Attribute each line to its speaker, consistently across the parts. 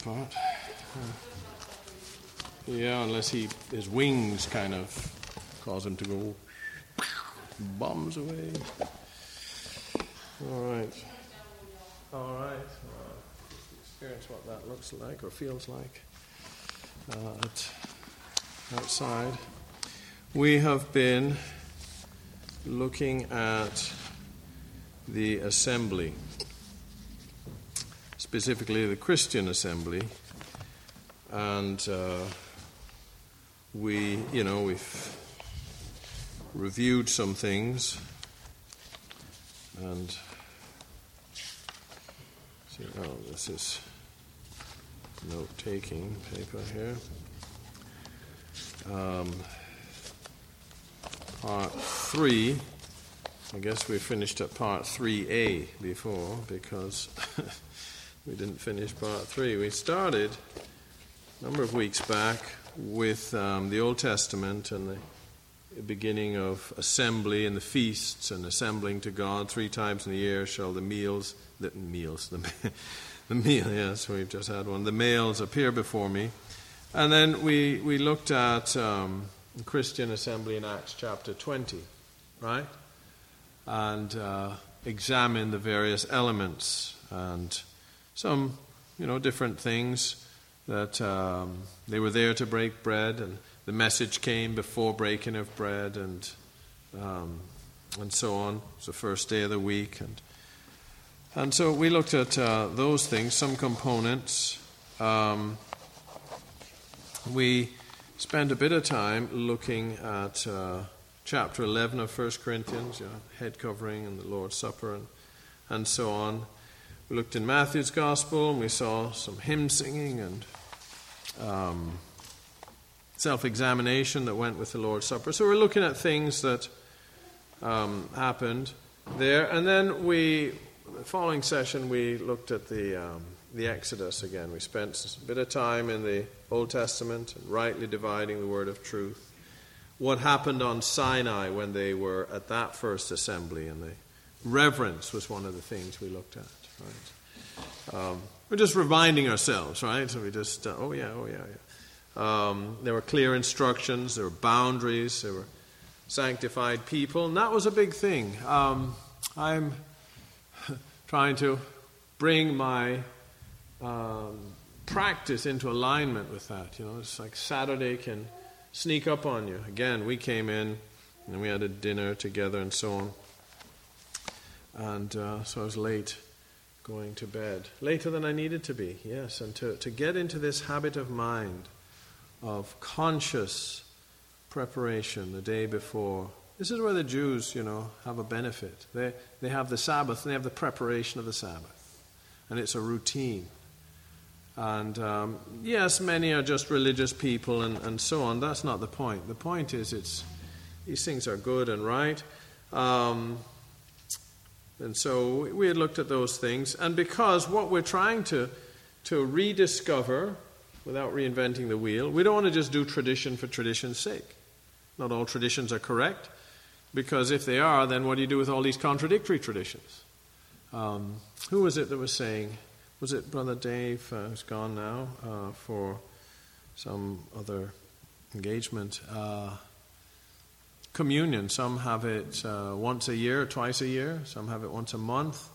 Speaker 1: apart. Yeah, unless he his wings kind of cause him to go bombs away. All right. All right. Uh, experience what that looks like or feels like uh, outside. We have been looking at the assembly, specifically the Christian assembly, and uh, we, you know, we've reviewed some things and see, oh, this is note taking paper here. Um, part three. I guess we finished at part 3A before because we didn't finish part 3. We started a number of weeks back with um, the Old Testament and the beginning of assembly and the feasts and assembling to God. Three times in the year shall the meals, the meals, the, the meal, yes, we've just had one, the males appear before me. And then we, we looked at um, Christian assembly in Acts chapter 20, right? And uh, examined the various elements and some, you know, different things that um, they were there to break bread, and the message came before breaking of bread, and um, and so on. It's the first day of the week, and and so we looked at uh, those things, some components. Um, we spent a bit of time looking at uh, chapter 11 of 1 Corinthians, you know, head covering and the Lord's Supper and, and so on. We looked in Matthew's Gospel and we saw some hymn singing and um, self examination that went with the Lord's Supper. So we're looking at things that um, happened there. And then we, the following session, we looked at the, um, the Exodus again. We spent a bit of time in the Old Testament rightly dividing the word of truth. What happened on Sinai when they were at that first assembly, and the reverence was one of the things we looked at. Right? Um, we're just reminding ourselves, right? So we just, uh, oh yeah, oh yeah, yeah. Um, there were clear instructions, there were boundaries, there were sanctified people, and that was a big thing. Um, I'm trying to bring my um, practice into alignment with that. You know, it's like Saturday can sneak up on you. Again, we came in and we had a dinner together and so on. And uh, so I was late going to bed. Later than I needed to be, yes. And to, to get into this habit of mind of conscious preparation the day before. This is where the Jews, you know, have a benefit. They, they have the Sabbath, and they have the preparation of the Sabbath. And it's a routine. And um, yes, many are just religious people and, and so on. That's not the point. The point is, it's these things are good and right. Um, and so we had looked at those things. And because what we're trying to, to rediscover without reinventing the wheel, we don't want to just do tradition for tradition's sake. Not all traditions are correct, because if they are, then what do you do with all these contradictory traditions? Um, who was it that was saying, was it Brother Dave, uh, who's gone now, uh, for some other engagement? Uh, communion. Some have it uh, once a year, twice a year. Some have it once a month.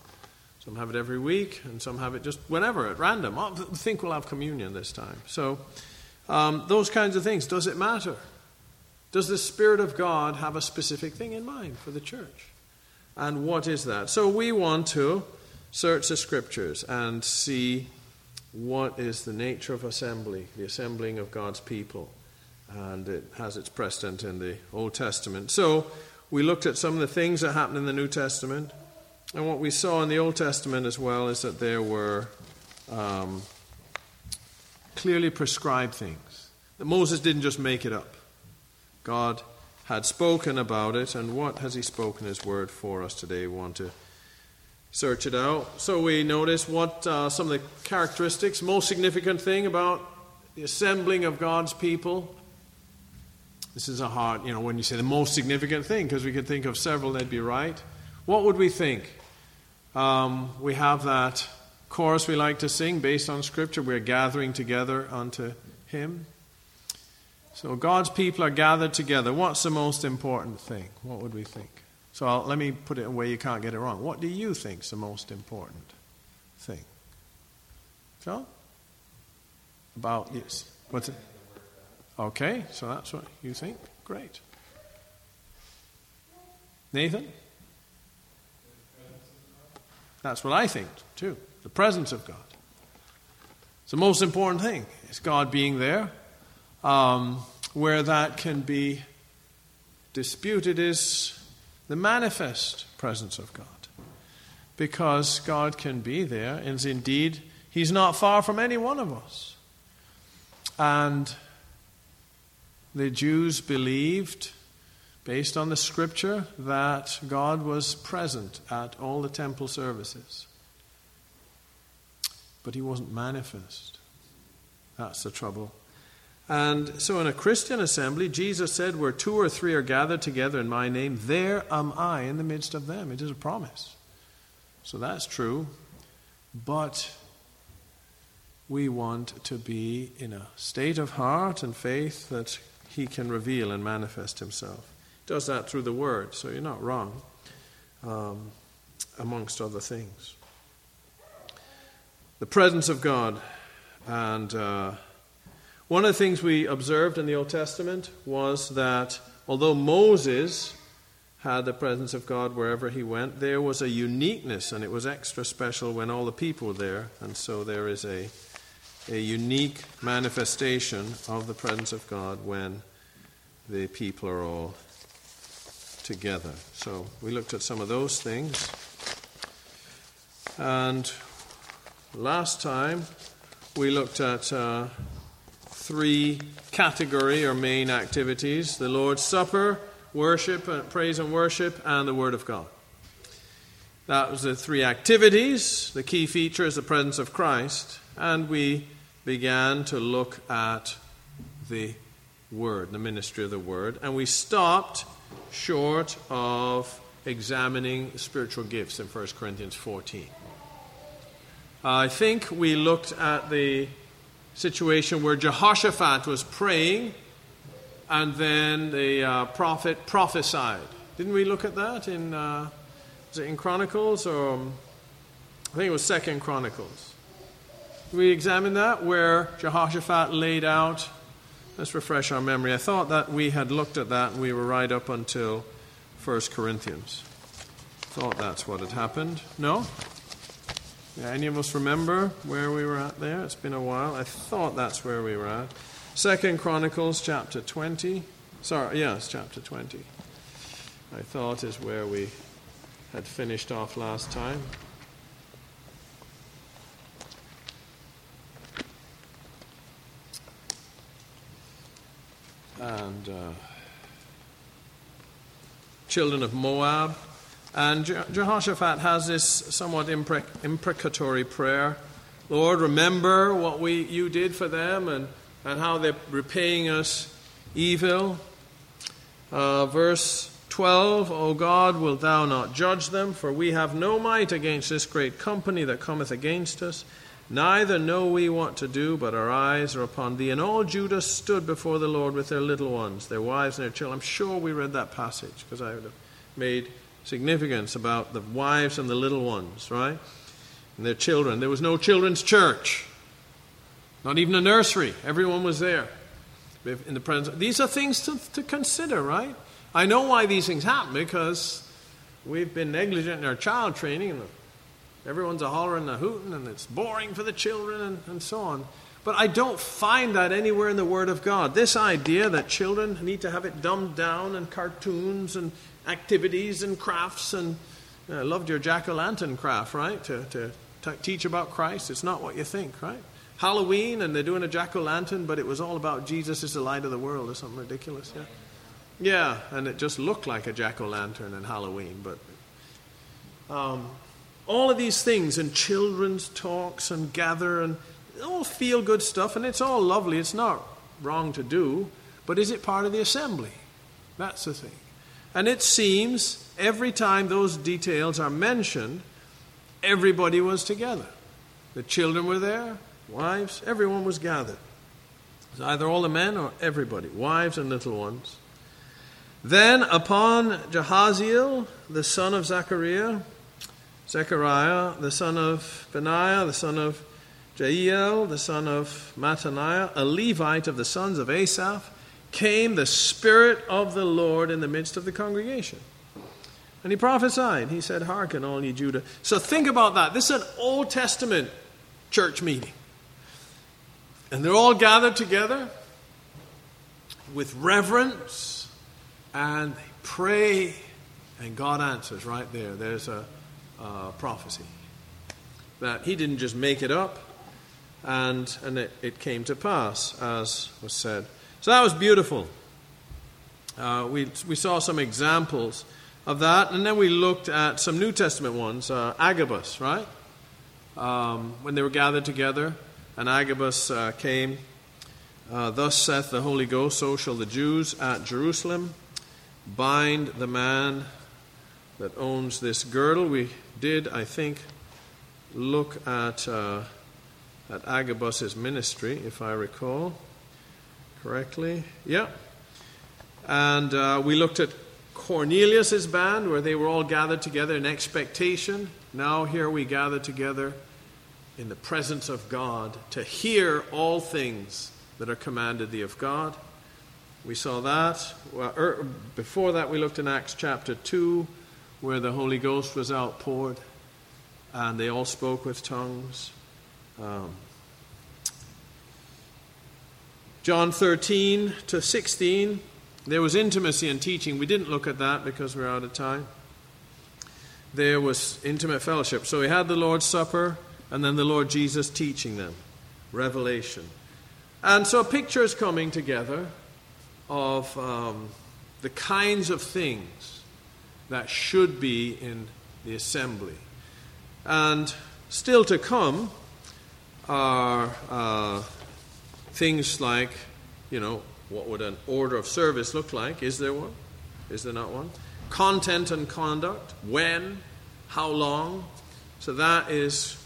Speaker 1: Some have it every week, and some have it just whenever at random. I think we'll have communion this time. So, um, those kinds of things. Does it matter? Does the Spirit of God have a specific thing in mind for the church? And what is that? So, we want to search the scriptures and see what is the nature of assembly, the assembling of God's people and it has its precedent in the Old Testament. So we looked at some of the things that happened in the New Testament, and what we saw in the Old Testament as well is that there were um, clearly prescribed things. That Moses didn't just make it up. God had spoken about it, and what has He spoken His word for us today? We want to search it out. So we notice what uh, some of the characteristics, most significant thing about the assembling of God's people this is a hard, you know, when you say the most significant thing, because we could think of several, they'd be right. What would we think? Um, we have that chorus we like to sing based on Scripture. We're gathering together unto Him. So God's people are gathered together. What's the most important thing? What would we think? So I'll, let me put it in a way you can't get it wrong. What do you think is the most important thing? Phil? About yes. What's it? Okay, so that's what you think. Great. Nathan? That's what I think too. The presence of God. It's the most important thing. It's God being there. Um, where that can be disputed is the manifest presence of God. Because God can be there, and indeed, He's not far from any one of us. And the Jews believed, based on the scripture, that God was present at all the temple services. But He wasn't manifest. That's the trouble. And so, in a Christian assembly, Jesus said, Where two or three are gathered together in my name, there am I in the midst of them. It is a promise. So, that's true. But we want to be in a state of heart and faith that He can reveal and manifest Himself. He does that through the Word, so you're not wrong, um, amongst other things. The presence of God and. Uh, one of the things we observed in the Old Testament was that although Moses had the presence of God wherever he went, there was a uniqueness, and it was extra special when all the people were there. And so there is a, a unique manifestation of the presence of God when the people are all together. So we looked at some of those things. And last time we looked at. Uh, three category or main activities the Lord's Supper, worship, uh, praise and worship, and the Word of God. That was the three activities. The key feature is the presence of Christ, and we began to look at the Word, the ministry of the Word, and we stopped short of examining spiritual gifts in 1 Corinthians 14. I think we looked at the situation where Jehoshaphat was praying and then the uh, prophet prophesied. Didn't we look at that in, uh, was it in Chronicles or um, I think it was Second Chronicles. We examine that where Jehoshaphat laid out? Let's refresh our memory. I thought that we had looked at that and we were right up until First Corinthians. Thought that's what had happened. No? Yeah, any of us remember where we were at there? It's been a while. I thought that's where we were at. Second Chronicles chapter 20. Sorry, yes, chapter 20. I thought is where we had finished off last time. And uh, children of Moab and Jehoshaphat has this somewhat imprecatory prayer Lord, remember what we, you did for them and, and how they're repaying us evil. Uh, verse 12 O God, wilt thou not judge them? For we have no might against this great company that cometh against us. Neither know we what to do, but our eyes are upon thee. And all Judah stood before the Lord with their little ones, their wives and their children. I'm sure we read that passage because I would have made significance about the wives and the little ones, right? And their children. There was no children's church, not even a nursery. Everyone was there in the presence. These are things to, to consider, right? I know why these things happen because we've been negligent in our child training and everyone's a hollering and a hooting and it's boring for the children and, and so on. But I don't find that anywhere in the Word of God. This idea that children need to have it dumbed down and cartoons and activities and crafts. And I loved your jack o' lantern craft, right? To, to t- teach about Christ. It's not what you think, right? Halloween, and they're doing a jack o' lantern, but it was all about Jesus is the light of the world or something ridiculous, yeah? Yeah, and it just looked like a jack o' lantern in Halloween, but. Um, all of these things and children's talks and gather and all feel good stuff and it's all lovely. It's not wrong to do, but is it part of the assembly? That's the thing. And it seems every time those details are mentioned, everybody was together. The children were there, wives, everyone was gathered. Was either all the men or everybody, wives and little ones. Then upon Jahaziel, the son of Zechariah, Zechariah, the son of Benaiah, the son of Jeiel, the son of Mattaniah, a Levite of the sons of Asaph, came the Spirit of the Lord in the midst of the congregation. And he prophesied. He said, Hearken, all ye Judah. So think about that. This is an Old Testament church meeting. And they're all gathered together with reverence and they pray, and God answers right there. There's a, a prophecy that he didn't just make it up, and, and it, it came to pass, as was said. So that was beautiful. Uh, we, we saw some examples of that, and then we looked at some New Testament ones. Uh, Agabus, right? Um, when they were gathered together, and Agabus uh, came. Uh, Thus saith the Holy Ghost, so shall the Jews at Jerusalem bind the man that owns this girdle. We did, I think, look at, uh, at Agabus's ministry, if I recall correctly. Yeah. And uh, we looked at Cornelius's band, where they were all gathered together in expectation. Now, here we gather together in the presence of God to hear all things that are commanded thee of God. We saw that. Well, er, before that, we looked in Acts chapter 2, where the Holy Ghost was outpoured and they all spoke with tongues. Um, John 13 to 16, there was intimacy in teaching. We didn't look at that because we're out of time. There was intimate fellowship. So we had the Lord's Supper and then the Lord Jesus teaching them. Revelation. And so a picture is coming together of um, the kinds of things that should be in the assembly. And still to come are uh, things like, you know, what would an order of service look like? Is there one? Is there not one? Content and conduct. When? How long? So that is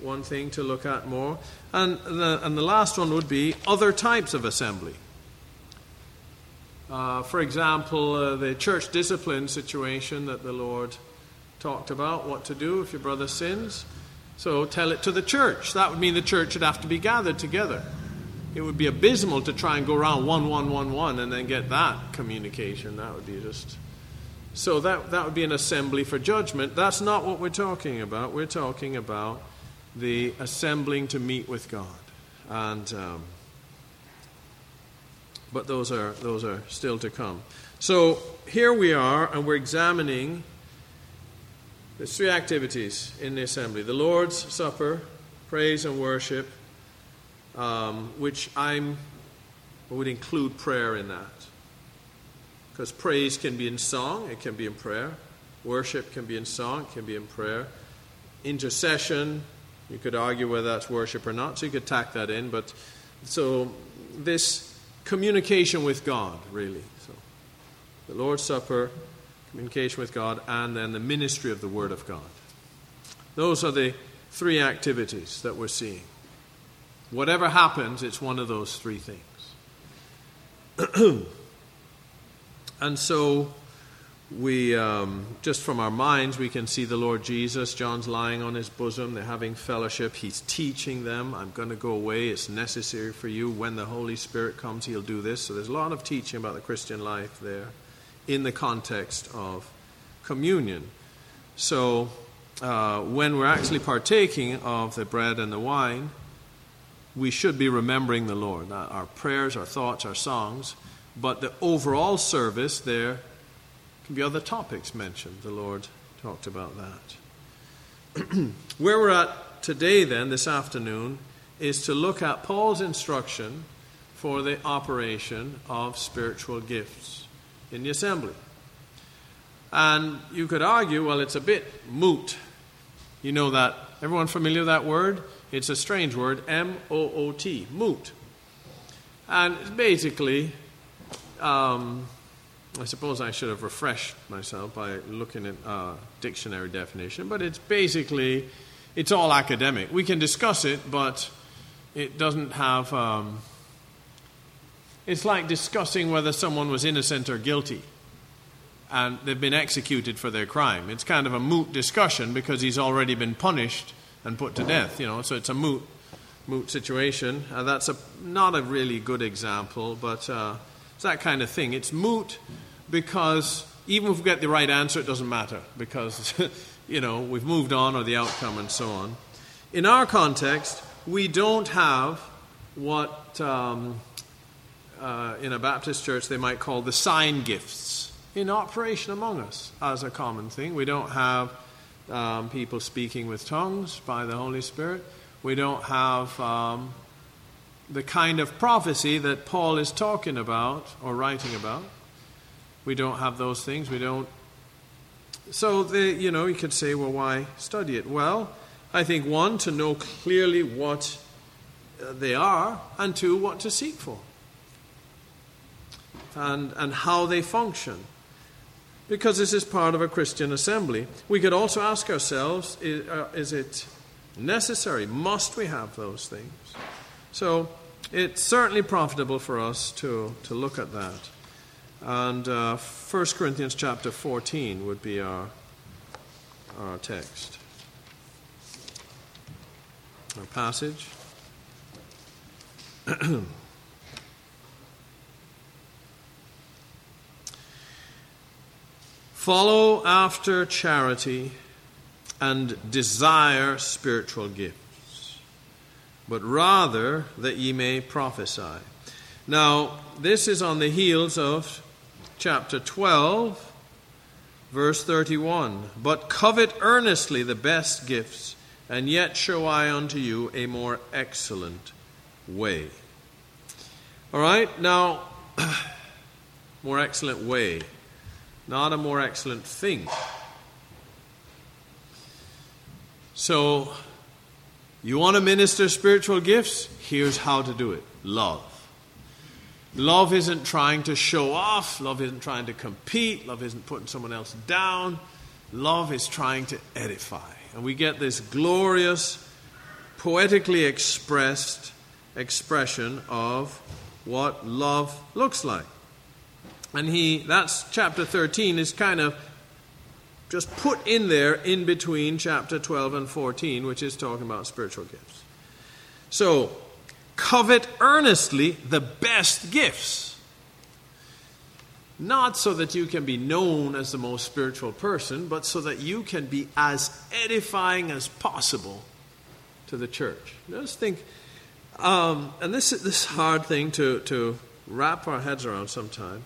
Speaker 1: one thing to look at more. And the, and the last one would be other types of assembly. Uh, for example, uh, the church discipline situation that the Lord talked about, what to do if your brother sins. So tell it to the church. That would mean the church would have to be gathered together. It would be abysmal to try and go around one, one, one, one, and then get that communication. That would be just. So that, that would be an assembly for judgment. That's not what we're talking about. We're talking about the assembling to meet with God. And. Um, but those are those are still to come. So here we are, and we're examining there's three activities in the assembly: the Lord's Supper, praise and worship, um, which I'm would include prayer in that, because praise can be in song, it can be in prayer. Worship can be in song, it can be in prayer. Intercession, you could argue whether that's worship or not, so you could tack that in. But so this communication with God, really. So, the Lord's Supper, communication with God, and then the ministry of the Word of God. Those are the three activities that we're seeing. Whatever happens, it's one of those three things. and so we um, just from our minds we can see the lord jesus john's lying on his bosom they're having fellowship he's teaching them i'm going to go away it's necessary for you when the holy spirit comes he'll do this. So there's a lot of teaching about the christian life there in the context of communion. So uh, when we're actually partaking of the bread and the wine we should be remembering the lord our prayers our thoughts our songs but the overall service there can be other topics mentioned. The Lord talked about that. Where we're at today, then, this afternoon, is to look at Paul's instruction for the operation of spiritual gifts in the assembly. And you could argue, well, it's a bit moot. You know that. Everyone familiar with that word? It's a strange word, M O O T, moot. And basically, um, I suppose I should have refreshed myself by looking at a dictionary definition, but it's basically it's all academic. We can discuss it, but it doesn't have. Um, it's like discussing whether someone was innocent or guilty and they've been executed for their crime. It's kind of a moot discussion because he's already been punished and put to death, you know, so it's a moot, moot situation. Uh, that's a, not a really good example, but uh, it's that kind of thing. It's moot because even if we get the right answer, it doesn't matter because, you know, we've moved on or the outcome and so on. In our context, we don't have what um, uh, in a Baptist church they might call the sign gifts in operation among us as a common thing. We don't have um, people speaking with tongues by the Holy Spirit. We don't have um, the kind of prophecy that Paul is talking about or writing about. We don't have those things. We don't. So, the, you know, you could say, well, why study it? Well, I think one, to know clearly what uh, they are, and two, what to seek for and, and how they function. Because this is part of a Christian assembly. We could also ask ourselves is, uh, is it necessary? Must we have those things? So it's certainly profitable for us to, to look at that. And uh, 1 Corinthians chapter 14 would be our, our text, our passage. Follow after charity and desire spiritual gifts, but rather that ye may prophesy. Now, this is on the heels of chapter 12, verse 31. But covet earnestly the best gifts, and yet show I unto you a more excellent way. All right, now, more excellent way not a more excellent thing. So, you want to minister spiritual gifts? Here's how to do it love. Love isn't trying to show off, love isn't trying to compete, love isn't putting someone else down. Love is trying to edify. And we get this glorious, poetically expressed expression of what love looks like. And he, that's chapter 13, is kind of just put in there in between chapter 12 and 14, which is talking about spiritual gifts. So, covet earnestly the best gifts. Not so that you can be known as the most spiritual person, but so that you can be as edifying as possible to the church. Just think, um, and this is this hard thing to, to wrap our heads around sometimes.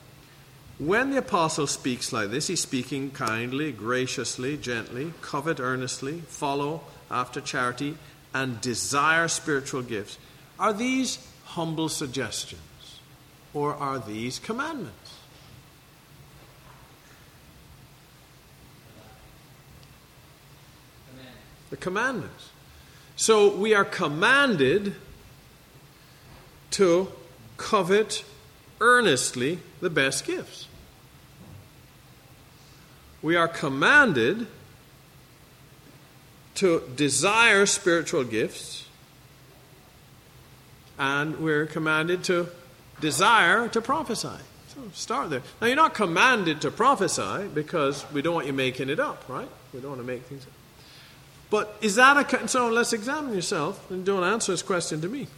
Speaker 1: When the apostle speaks like this, he's speaking kindly, graciously, gently, covet earnestly, follow after charity, and desire spiritual gifts. Are these humble suggestions or are these commandments? The commandments. So we are commanded to covet earnestly the best gifts we are commanded to desire spiritual gifts, and we're commanded to desire to prophesy. So start there. Now, you're not commanded to prophesy because we don't want you making it up, right? We don't want to make things up. But is that a. So let's examine yourself and don't answer this question to me.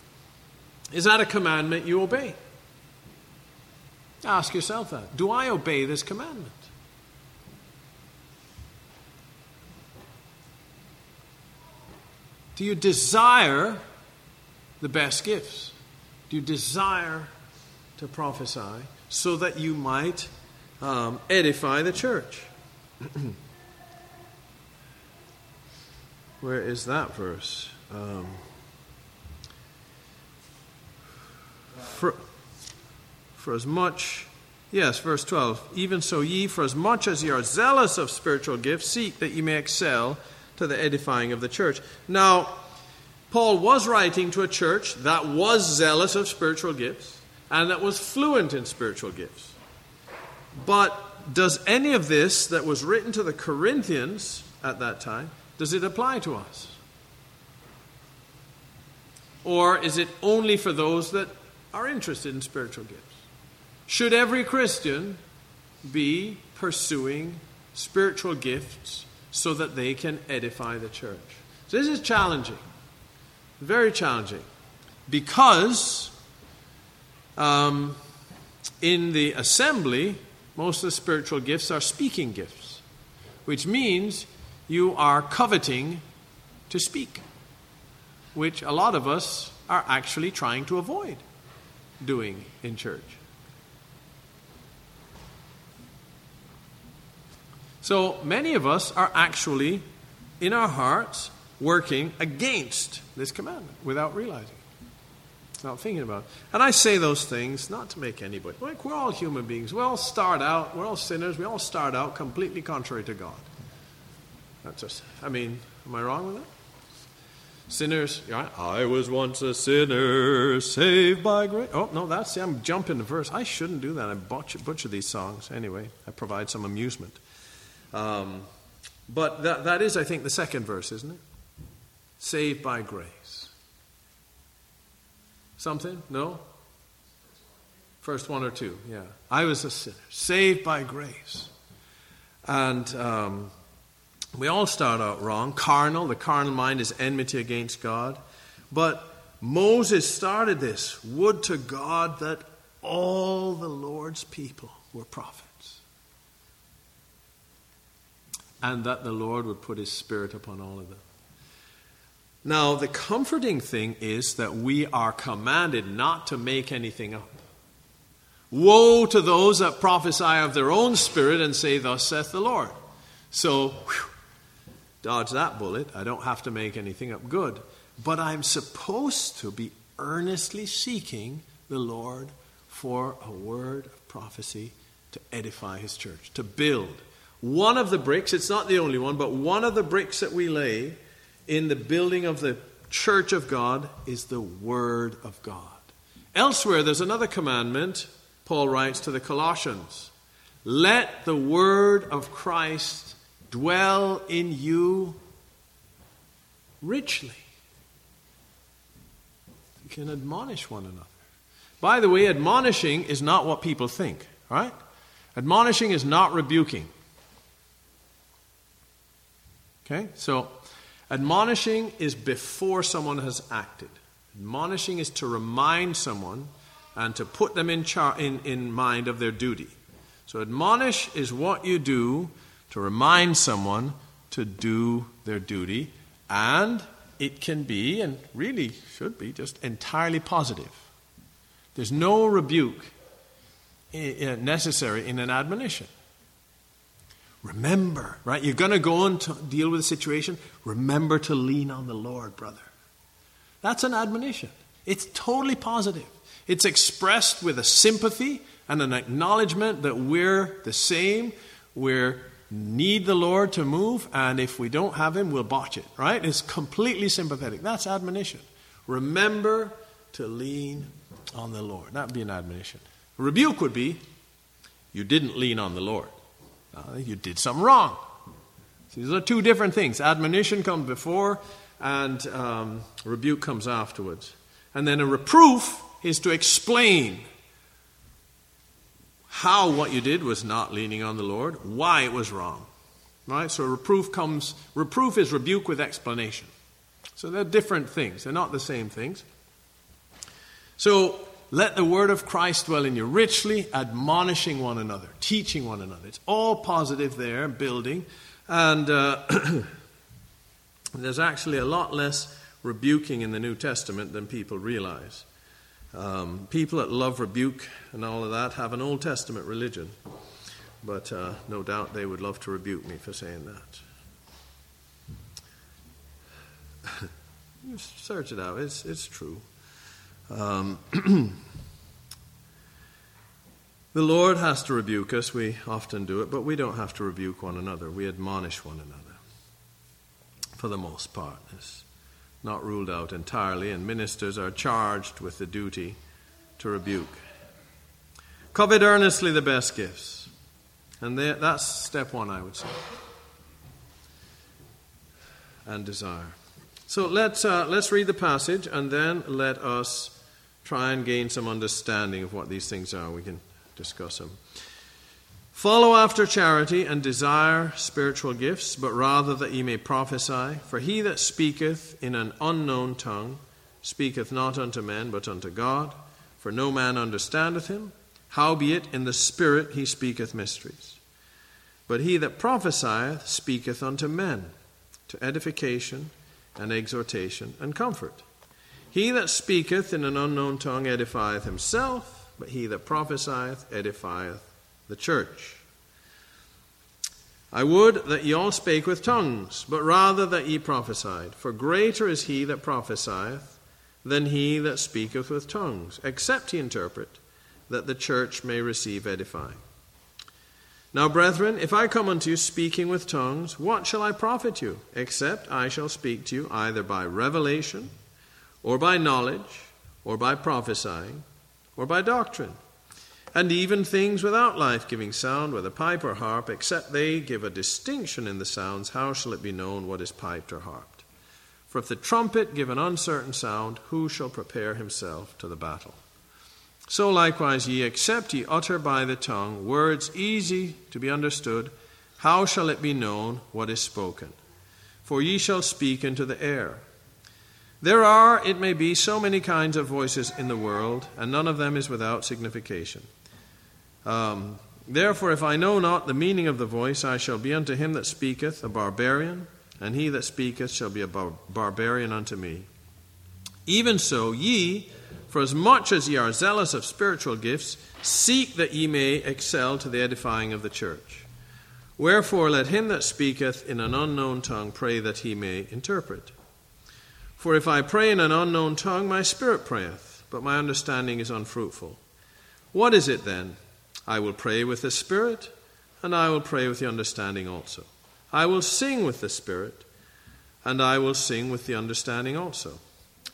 Speaker 1: Is that a commandment you obey? Ask yourself that. Do I obey this commandment? Do you desire the best gifts? Do you desire to prophesy so that you might um, edify the church? Where is that verse? Um, for, for as much, yes, verse 12. Even so, ye, for as much as ye are zealous of spiritual gifts, seek that ye may excel to the edifying of the church. Now, Paul was writing to a church that was zealous of spiritual gifts and that was fluent in spiritual gifts. But does any of this that was written to the Corinthians at that time, does it apply to us? Or is it only for those that are interested in spiritual gifts? Should every Christian be pursuing spiritual gifts so that they can edify the church? So this is challenging, very challenging, because um, in the assembly, most of the spiritual gifts are speaking gifts, which means you are coveting to speak, which a lot of us are actually trying to avoid doing in church. So many of us are actually, in our hearts, working against this commandment without realizing it, not thinking about it. And I say those things not to make anybody, like we're all human beings. We all start out, we're all sinners, we all start out completely contrary to God. That's just, I mean, am I wrong with that? Sinners, yeah, I was once a sinner, saved by grace. Oh, no, that's, see, I'm jumping the verse. I shouldn't do that. I butcher, butcher these songs. Anyway, I provide some amusement. Um, but that, that is, I think, the second verse, isn't it? Saved by grace. Something? No? First one or two, yeah. I was a sinner, saved by grace. And um, we all start out wrong. Carnal, the carnal mind is enmity against God. But Moses started this. Would to God that all the Lord's people were prophets. And that the Lord would put his spirit upon all of them. Now, the comforting thing is that we are commanded not to make anything up. Woe to those that prophesy of their own spirit and say, Thus saith the Lord. So, whew, dodge that bullet. I don't have to make anything up good. But I'm supposed to be earnestly seeking the Lord for a word of prophecy to edify his church, to build. One of the bricks, it's not the only one, but one of the bricks that we lay in the building of the church of God is the Word of God. Elsewhere, there's another commandment, Paul writes to the Colossians Let the Word of Christ dwell in you richly. You can admonish one another. By the way, admonishing is not what people think, right? Admonishing is not rebuking. Okay? So, admonishing is before someone has acted. Admonishing is to remind someone and to put them in, char- in, in mind of their duty. So, admonish is what you do to remind someone to do their duty, and it can be, and really should be, just entirely positive. There's no rebuke eh, eh, necessary in an admonition. Remember, right? You're going to go and deal with a situation. Remember to lean on the Lord, brother. That's an admonition. It's totally positive. It's expressed with a sympathy and an acknowledgement that we're the same. We're need the Lord to move, and if we don't have Him, we'll botch it, right? It's completely sympathetic. That's admonition. Remember to lean on the Lord. That would be an admonition. A rebuke would be, you didn't lean on the Lord. Uh, you did something wrong. So these are two different things. Admonition comes before, and um, rebuke comes afterwards. And then a reproof is to explain how what you did was not leaning on the Lord, why it was wrong. Right? So reproof comes reproof is rebuke with explanation. So they're different things. They're not the same things. So let the word of Christ dwell in you richly, admonishing one another, teaching one another. It's all positive there, building. And uh, there's actually a lot less rebuking in the New Testament than people realize. Um, people that love rebuke and all of that have an Old Testament religion, but uh, no doubt they would love to rebuke me for saying that. search it out, it's, it's true. Um, the Lord has to rebuke us. We often do it, but we don't have to rebuke one another. We admonish one another for the most part. It's, not ruled out entirely, and ministers are charged with the duty to rebuke. Covet earnestly the best gifts. And that's step one, I would say. And desire. So let's, uh, let's read the passage and then let us try and gain some understanding of what these things are. We can discuss them. Follow after charity and desire spiritual gifts, but rather that ye may prophesy. For he that speaketh in an unknown tongue speaketh not unto men, but unto God, for no man understandeth him. Howbeit in the Spirit he speaketh mysteries. But he that prophesieth speaketh unto men, to edification and exhortation and comfort. He that speaketh in an unknown tongue edifieth himself, but he that prophesieth edifieth the church. I would that ye all spake with tongues, but rather that ye prophesied. For greater is he that prophesieth than he that speaketh with tongues, except he interpret, that the church may receive edifying. Now, brethren, if I come unto you speaking with tongues, what shall I profit you, except I shall speak to you either by revelation, or by knowledge, or by prophesying, or by doctrine? and even things without life giving sound, whether pipe or harp, except they give a distinction in the sounds, how shall it be known what is piped or harped? For if the trumpet give an uncertain sound, who shall prepare himself to the battle? So likewise ye, except ye utter by the tongue words easy to be understood, how shall it be known what is spoken? For ye shall speak into the air. There are, it may be, so many kinds of voices in the world, and none of them is without signification. Um, Therefore, if I know not the meaning of the voice, I shall be unto him that speaketh a barbarian, and he that speaketh shall be a bar- barbarian unto me. Even so, ye, for as much as ye are zealous of spiritual gifts, seek that ye may excel to the edifying of the church. Wherefore, let him that speaketh in an unknown tongue pray that he may interpret. For if I pray in an unknown tongue, my spirit prayeth, but my understanding is unfruitful. What is it then? I will pray with the Spirit, and I will pray with the understanding also. I will sing with the Spirit, and I will sing with the understanding also.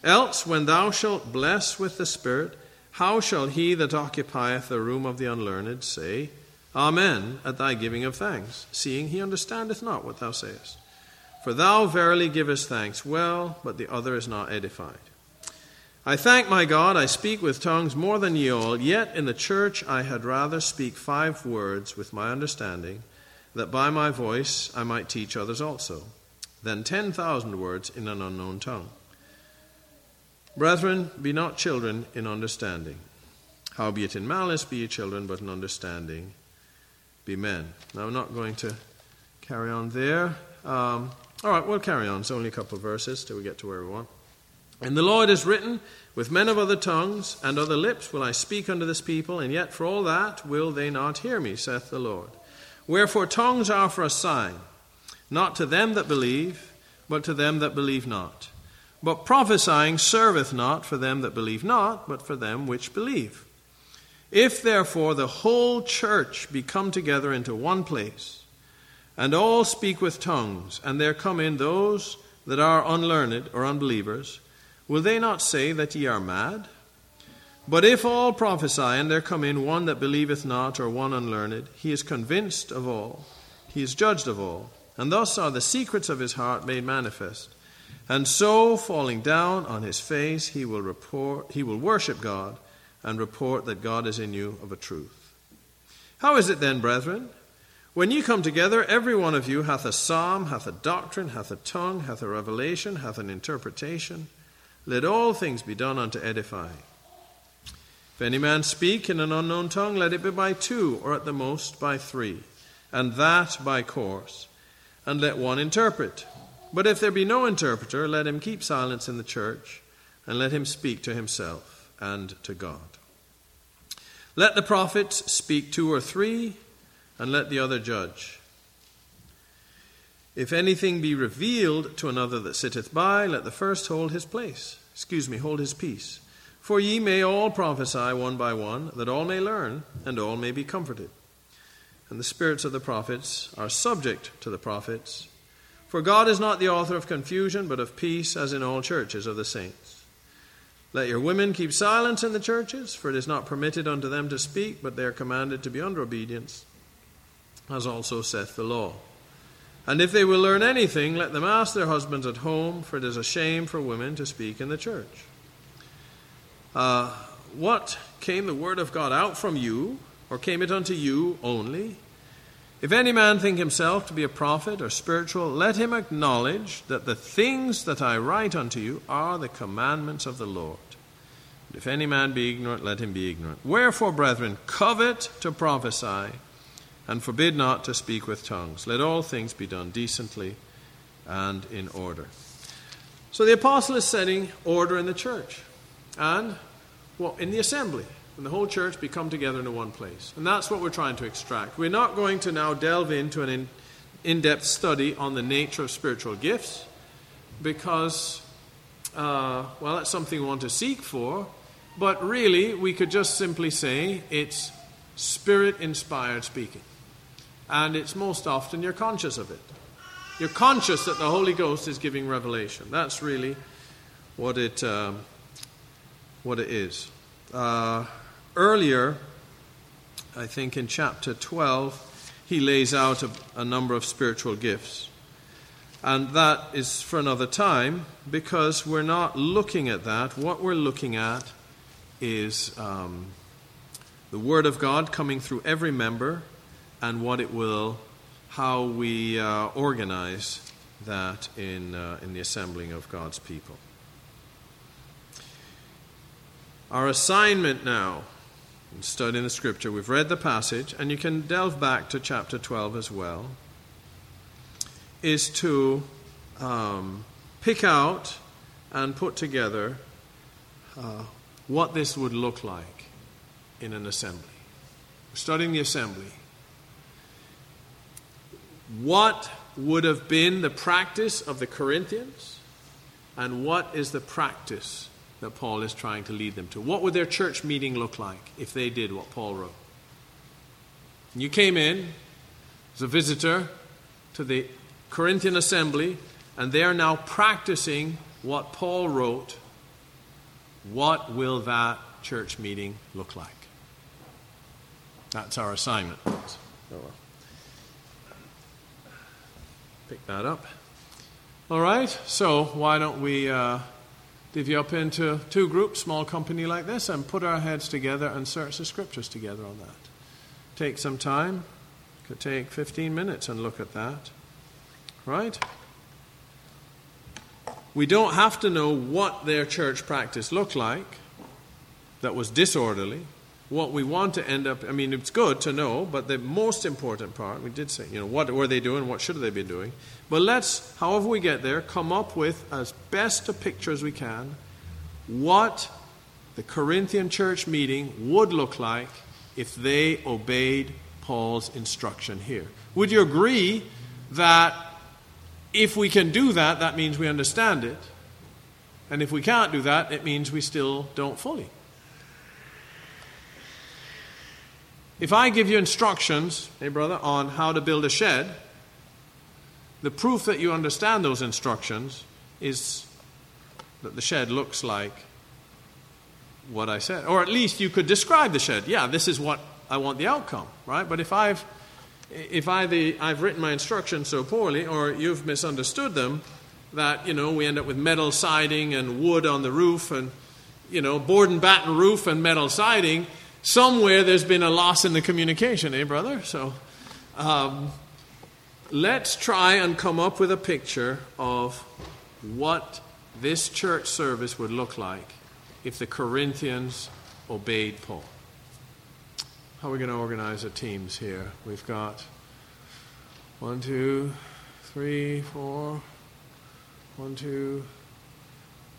Speaker 1: Else, when thou shalt bless with the Spirit, how shall he that occupieth the room of the unlearned say, Amen, at thy giving of thanks, seeing he understandeth not what thou sayest? For thou verily givest thanks well, but the other is not edified. I thank my God, I speak with tongues more than ye all, yet in the church I had rather speak five words with my understanding, that by my voice I might teach others also, than ten thousand words in an unknown tongue. Brethren, be not children in understanding. Howbeit in malice be ye children, but in understanding be men. Now I'm not going to carry on there. Um, all right, we'll carry on. It's only a couple of verses till we get to where we want. And the Lord is written, With men of other tongues and other lips will I speak unto this people, and yet for all that will they not hear me, saith the Lord. Wherefore tongues are for a sign, not to them that believe, but to them that believe not. But prophesying serveth not for them that believe not, but for them which believe. If therefore the whole church be come together into one place, and all speak with tongues, and there come in those that are unlearned or unbelievers, Will they not say that ye are mad? But if all prophesy, and there come in one that believeth not, or one unlearned, he is convinced of all, he is judged of all, and thus are the secrets of his heart made manifest. And so, falling down on his face, he will report, he will worship God, and report that God is in you of a truth. How is it then, brethren? When ye come together, every one of you hath a psalm, hath a doctrine, hath a tongue, hath a revelation, hath an interpretation. Let all things be done unto edifying. If any man speak in an unknown tongue, let it be by two, or at the most by three, and that by course, and let one interpret. But if there be no interpreter, let him keep silence in the church, and let him speak to himself and to God. Let the prophets speak two or three, and let the other judge. If anything be revealed to another that sitteth by, let the first hold his place. Excuse me, hold his peace. For ye may all prophesy one by one, that all may learn, and all may be comforted. And the spirits of the prophets are subject to the prophets. For God is not the author of confusion, but of peace, as in all churches of the saints. Let your women keep silence in the churches, for it is not permitted unto them to speak, but they are commanded to be under obedience, as also saith the law. And if they will learn anything, let them ask their husbands at home, for it is a shame for women to speak in the church. Uh, what came the word of God out from you, or came it unto you only? If any man think himself to be a prophet or spiritual, let him acknowledge that the things that I write unto you are the commandments of the Lord. And If any man be ignorant, let him be ignorant. Wherefore, brethren, covet to prophesy, and forbid not to speak with tongues. Let all things be done decently and in order. So the apostle is setting order in the church and well, in the assembly and the whole church be come together into one place. And that's what we're trying to extract. We're not going to now delve into an in depth study on the nature of spiritual gifts because, uh, well, that's something we want to seek for. But really, we could just simply say it's spirit inspired speaking. And it's most often you're conscious of it. You're conscious that the Holy Ghost is giving revelation. That's really what it, um, what it is. Uh, earlier, I think in chapter 12, he lays out a, a number of spiritual gifts. And that is for another time because we're not looking at that. What we're looking at is um, the Word of God coming through every member and what it will, how we uh, organize that in, uh, in the assembling of God's people. Our assignment now studying the scripture, we've read the passage, and you can delve back to chapter 12 as well, is to um, pick out and put together uh, what this would look like in an assembly. We're studying the assembly. What would have been the practice of the Corinthians, and what is the practice that Paul is trying to lead them to. What would their church meeting look like if they did what Paul wrote? You came in as a visitor to the Corinthian assembly, and they are now practicing what Paul wrote. What will that church meeting look like? That's our assignment. Pick that up. All right, so why don't we. Uh, divvy up into two groups, small company like this, and put our heads together and search the scriptures together on that. Take some time. Could take 15 minutes and look at that. Right? We don't have to know what their church practice looked like that was disorderly. What we want to end up, I mean, it's good to know, but the most important part, we did say, you know, what were they doing? What should they be doing? But let's, however we get there, come up with as best a picture as we can what the Corinthian church meeting would look like if they obeyed Paul's instruction here. Would you agree that if we can do that, that means we understand it? And if we can't do that, it means we still don't fully. If I give you instructions, hey brother, on how to build a shed, the proof that you understand those instructions is that the shed looks like what I said. Or at least you could describe the shed. Yeah, this is what I want the outcome, right? But if I've if I've written my instructions so poorly, or you've misunderstood them, that you know we end up with metal siding and wood on the roof, and you know board and batten roof and metal siding. Somewhere there's been a loss in the communication, eh, brother? So um, let's try and come up with a picture of what this church service would look like if the Corinthians obeyed Paul. How are we going to organize the teams here? We've got one, two, three, four. One, two,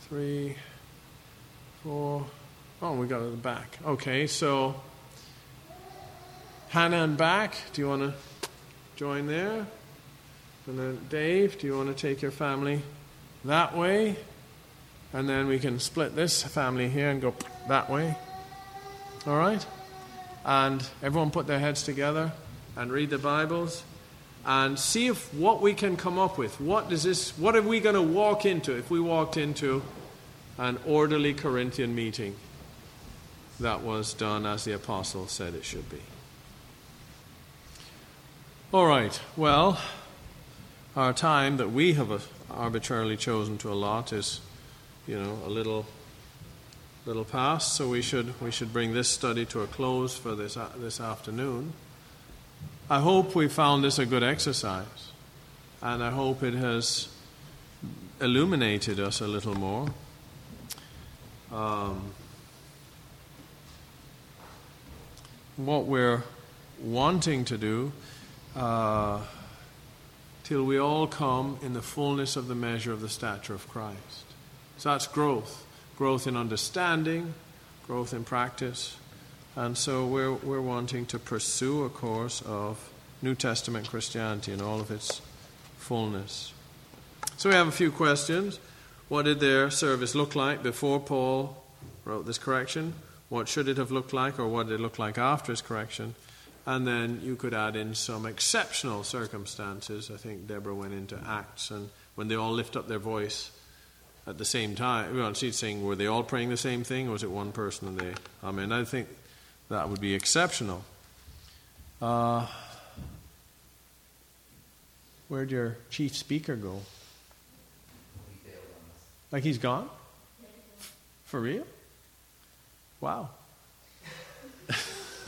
Speaker 1: three, four. Oh, we got it at the back. Okay, so Hannah and back. Do you want to join there? And then, Dave, do you want to take your family that way? And then we can split this family here and go that way. All right? And everyone put their heads together and read the Bibles and see if what we can come up with. What does this what are we going to walk into if we walked into an orderly Corinthian meeting that was done as the apostle said it should be? All right. Well, our time that we have arbitrarily chosen to allot is, you know, a little little past, so we should we should bring this study to a close for this uh, this afternoon. I hope we found this a good exercise, and I hope it has illuminated us a little more. Um, what we're wanting to do uh, till we all come in the fullness of the measure of the stature of Christ. So that's growth growth in understanding, growth in practice. And so we're, we're wanting to pursue a course of New Testament Christianity in all of its fullness. So we have a few questions. What did their service look like before Paul wrote this correction? What should it have looked like, or what did it look like after his correction? And then you could add in some exceptional circumstances. I think Deborah went into Acts, and when they all lift up their voice at the same time. Well, she's saying, were they all praying the same thing, or was it one person and they? I mean, I think that would be exceptional. Uh, where'd your chief speaker go? Like he's gone? For real? Wow.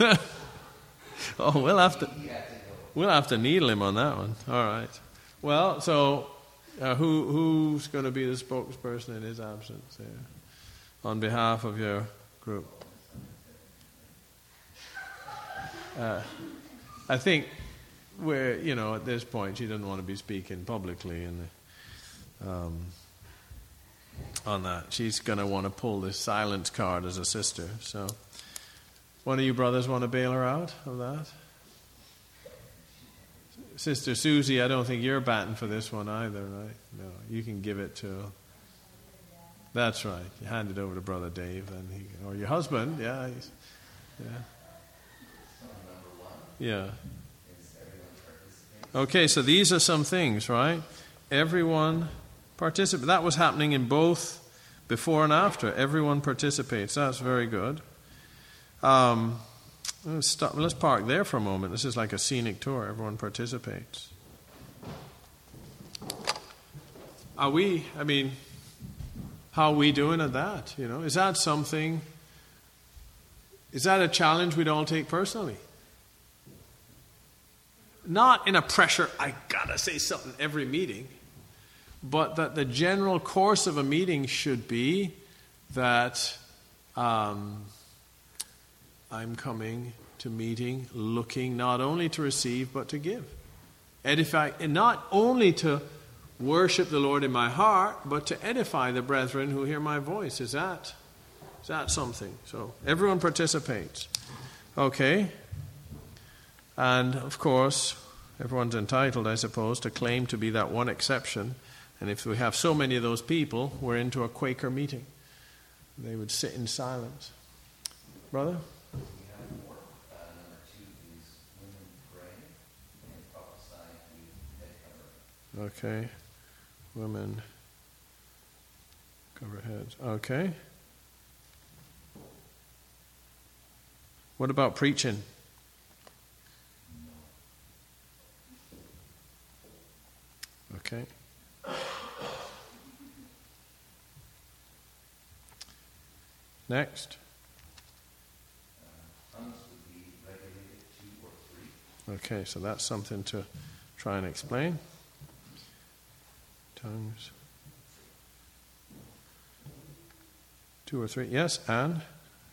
Speaker 1: oh, we'll have to we'll have to needle him on that one. All right. Well, so uh, who who's going to be the spokesperson in his absence there, on behalf of your group? Uh, I think we're you know at this point she doesn't want to be speaking publicly and um, on that. She's going to want to pull this silence card as a sister. So, one of you brothers want to bail her out of that? Sister Susie, I don't think you're batting for this one either, right? No, you can give it to. That's right. You hand it over to Brother Dave, and he, or your husband. Yeah, yeah, yeah. Okay, so these are some things, right? Everyone participates. That was happening in both before and after. Everyone participates. That's very good. Um, Let's, stop, let's park there for a moment. This is like a scenic tour. Everyone participates. Are we, I mean, how are we doing at that? You know, is that something, is that a challenge we'd all take personally? Not in a pressure, I gotta say something every meeting, but that the general course of a meeting should be that um, I'm coming to meeting looking not only to receive but to give. Edify, and not only to worship the Lord in my heart, but to edify the brethren who hear my voice. Is that, is that something? So everyone participates. Okay. And of course, everyone's entitled, I suppose, to claim to be that one exception. And if we have so many of those people, we're into a Quaker meeting. They would sit in silence. Brother? Okay. Women cover heads. Okay. What about preaching? Okay. Next. Okay, so that's something to try and explain tongues. Two or three. Yes, and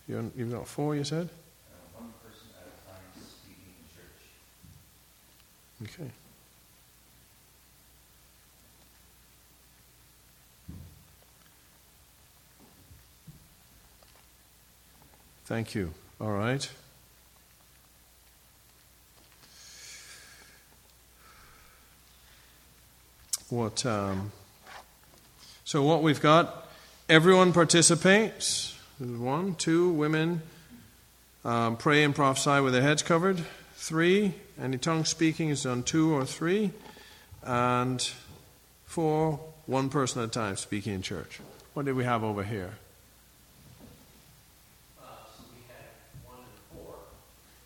Speaker 1: you've got four, you said?
Speaker 2: Uh, one person at a time speaking in church.
Speaker 1: Okay. Thank you. All right. what um, so what we've got everyone participates. One two women um, pray and prophesy with their heads covered. Three any tongue speaking is done two or three. And four one person at a time speaking in church. What did we have over here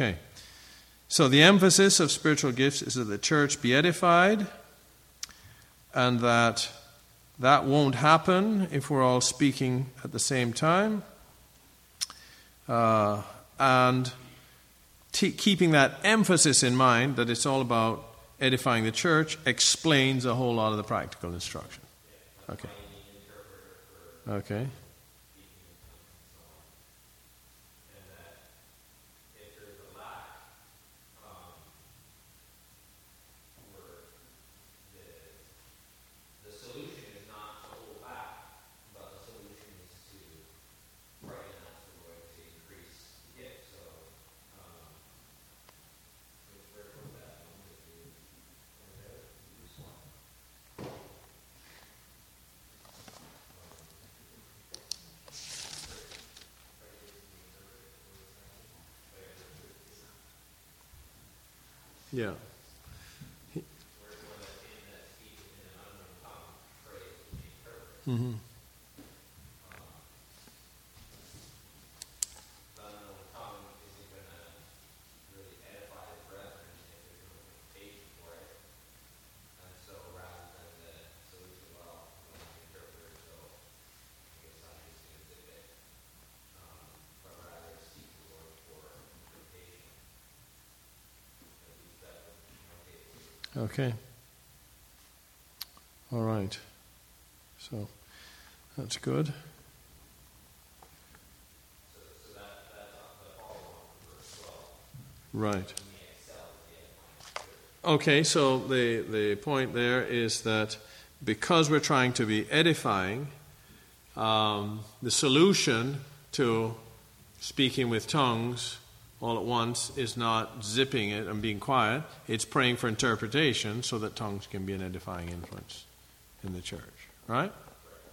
Speaker 1: Okay. So the emphasis of spiritual gifts is that the church be edified and that that won't happen if we're all speaking at the same time. Uh, and t- keeping that emphasis in mind that it's all about edifying the church explains a whole lot of the practical instruction. Okay. Okay.
Speaker 3: And that if there's a lack, um, where the, the solution is not to hold back, but the solution is to pray and ask the Lord to increase the gift. So, um, it's very good that one that you pointed out, use one.
Speaker 1: Yeah. Mm-hmm.
Speaker 3: The unknown tongue isn't going to really edify the brethren if there's no interpretation for it. And so rather than the solution, well, we don't have interpreter, so I guess I'm just going to zip it. Um, but rather seek the Lord for interpretation. At least that would be my take.
Speaker 1: Okay. All right. So that's good.
Speaker 3: So, so that, that's the follow-on from verse 12.
Speaker 1: Right. Okay, so the, the point there is that because we're trying to be edifying, um, the solution to speaking with tongues all at once is not zipping it and being quiet, it's praying for interpretation so that tongues can be an edifying influence in the church. Right?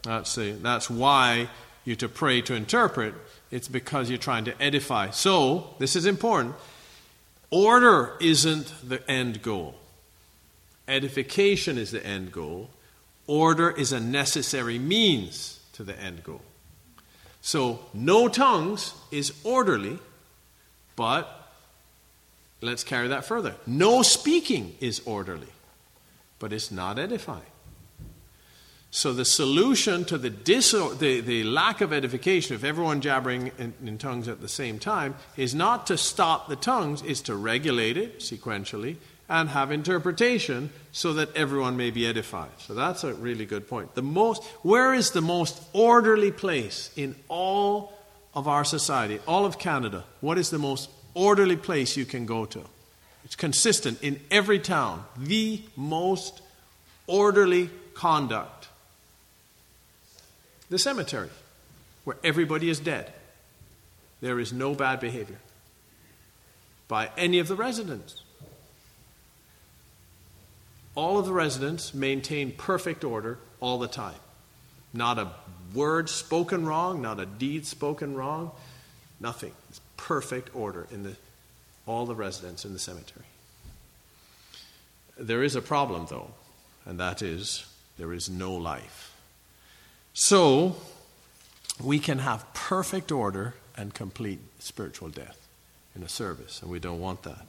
Speaker 1: That's, the, that's why you're to pray to interpret. It's because you're trying to edify. So, this is important. Order isn't the end goal. Edification is the end goal. Order is a necessary means to the end goal. So, no tongues is orderly, but let's carry that further. No speaking is orderly, but it's not edifying. So, the solution to the, dis- the, the lack of edification, of everyone jabbering in, in tongues at the same time, is not to stop the tongues, is to regulate it sequentially and have interpretation so that everyone may be edified. So that's a really good point. The most where is the most orderly place in all of our society, all of Canada? What is the most orderly place you can go to? It's consistent in every town. The most orderly conduct. The cemetery, where everybody is dead. There is no bad behavior by any of the residents all of the residents maintain perfect order all the time. Not a word spoken wrong, not a deed spoken wrong, nothing. It's perfect order in the, all the residents in the cemetery. There is a problem, though, and that is there is no life. So, we can have perfect order and complete spiritual death in a service, and we don't want that.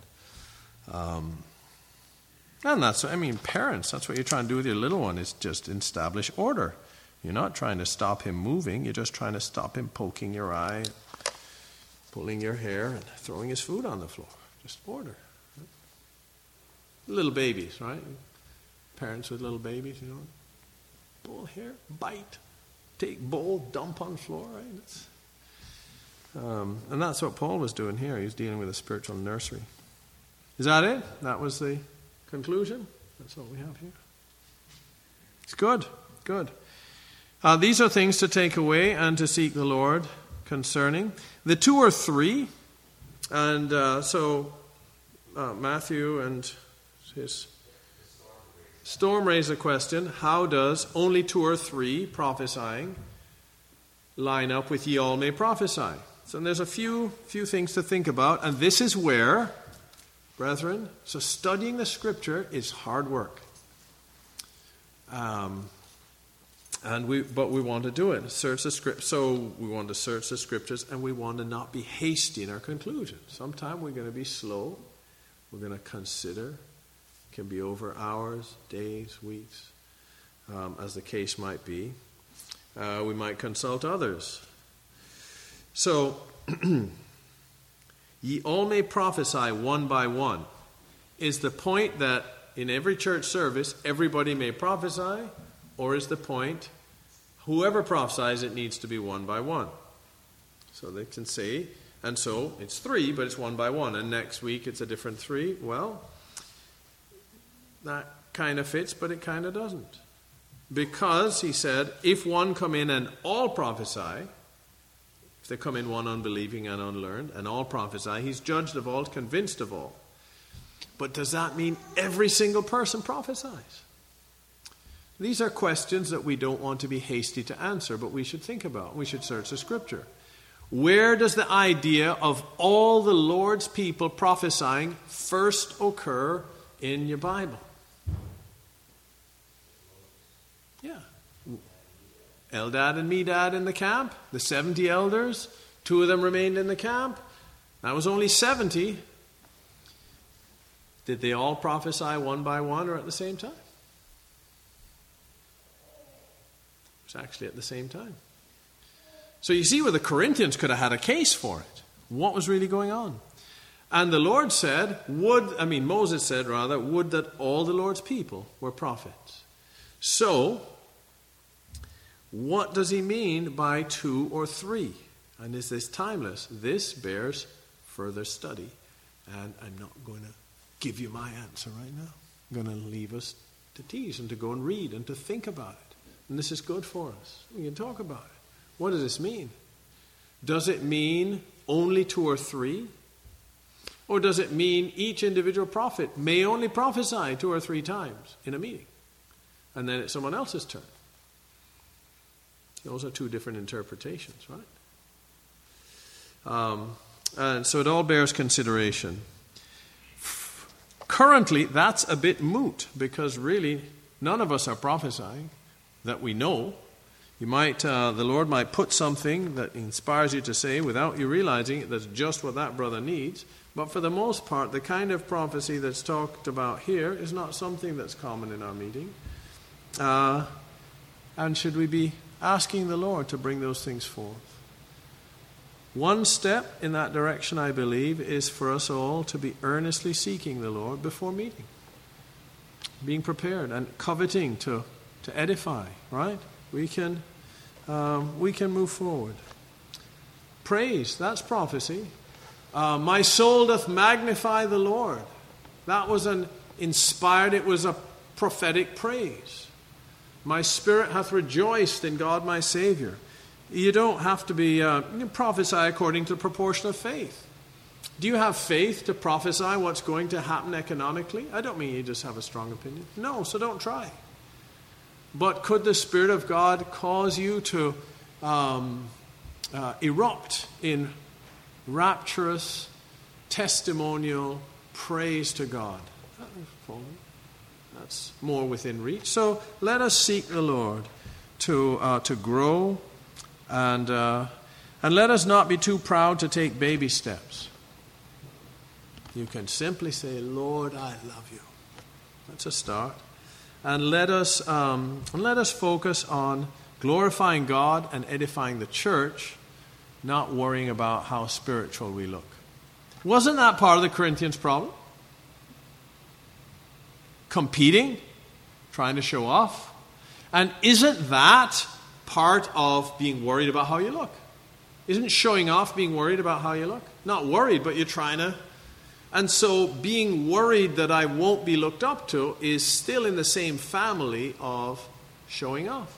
Speaker 1: Um, and that's, I mean, parents, that's what you're trying to do with your little one, is just establish order. You're not trying to stop him moving, you're just trying to stop him poking your eye, pulling your hair, and throwing his food on the floor. Just order. Little babies, right? Parents with little babies, you know. Pull hair, bite, take bowl, dump on floor, right? Um, and that's what Paul was doing here. He's dealing with a spiritual nursery. Is that it? That was the conclusion? That's all we have here. It's good, good. Uh, these are things to take away and to seek the Lord concerning. The two or three, and uh, so uh, Matthew and his Storm raised a question how does only two or three prophesying line up with ye all may prophesy? So there's a few, few things to think about, and this is where, brethren, so studying the scripture is hard work. Um, and we, but we want to do it. Search the script. So we want to search the scriptures, and we want to not be hasty in our conclusion. Sometimes we're going to be slow. We're going to consider. It can be over hours, days, weeks, um, as the case might be. Uh, we might consult others. So, ye all may prophesy one by one. Is the point that in every church service everybody may prophesy, or is the point Whoever prophesies, it needs to be one by one. So they can say, and so it's three, but it's one by one. And next week it's a different three. Well, that kind of fits, but it kind of doesn't. Because, he said, if one come in and all prophesy, if they come in one unbelieving and unlearned, and all prophesy, he's judged of all, convinced of all. But does that mean every single person prophesies? These are questions that we don't want to be hasty to answer, but we should think about. We should search the scripture. Where does the idea of all the Lord's people prophesying first occur in your Bible? Yeah. Eldad and Medad in the camp, the 70 elders, two of them remained in the camp. That was only 70. Did they all prophesy one by one or at the same time? Was actually at the same time. So you see where the Corinthians could have had a case for it. What was really going on? And the Lord said, Would, I mean, Moses said rather, would that all the Lord's people were prophets. So, what does he mean by two or three? And is this timeless? This bears further study. And I'm not going to give you my answer right now. I'm going to leave us to tease and to go and read and to think about it. And this is good for us. We can talk about it. What does this mean? Does it mean only two or three? Or does it mean each individual prophet may only prophesy two or three times in a meeting? And then it's someone else's turn. Those are two different interpretations, right? Um, and so it all bears consideration. Currently, that's a bit moot because really none of us are prophesying that we know. You might, uh, the Lord might put something that inspires you to say without you realizing it, that's just what that brother needs. But for the most part, the kind of prophecy that's talked about here is not something that's common in our meeting. Uh, and should we be asking the Lord to bring those things forth? One step in that direction, I believe, is for us all to be earnestly seeking the Lord before meeting, being prepared and coveting to to edify, right? We can, um, we can move forward. Praise, that's prophecy. Uh, my soul doth magnify the Lord. That was an inspired, it was a prophetic praise. My spirit hath rejoiced in God my Savior. You don't have to be uh, prophesy according to the proportion of faith. Do you have faith to prophesy what's going to happen economically? I don't mean you just have a strong opinion. No, so don't try. But could the Spirit of God cause you to um, uh, erupt in rapturous, testimonial praise to God? That's more within reach. So let us seek the Lord to, uh, to grow and, uh, and let us not be too proud to take baby steps. You can simply say, Lord, I love you. That's a start and let us, um, and let us focus on glorifying God and edifying the church, not worrying about how spiritual we look. Wasn't that part of the Corinthians' problem? Competing, trying to show off. And isn't that part of being worried about how you look? Isn't showing off being worried about how you look? Not worried, but you're trying to and so, being worried that I won't be looked up to is still in the same family of showing off.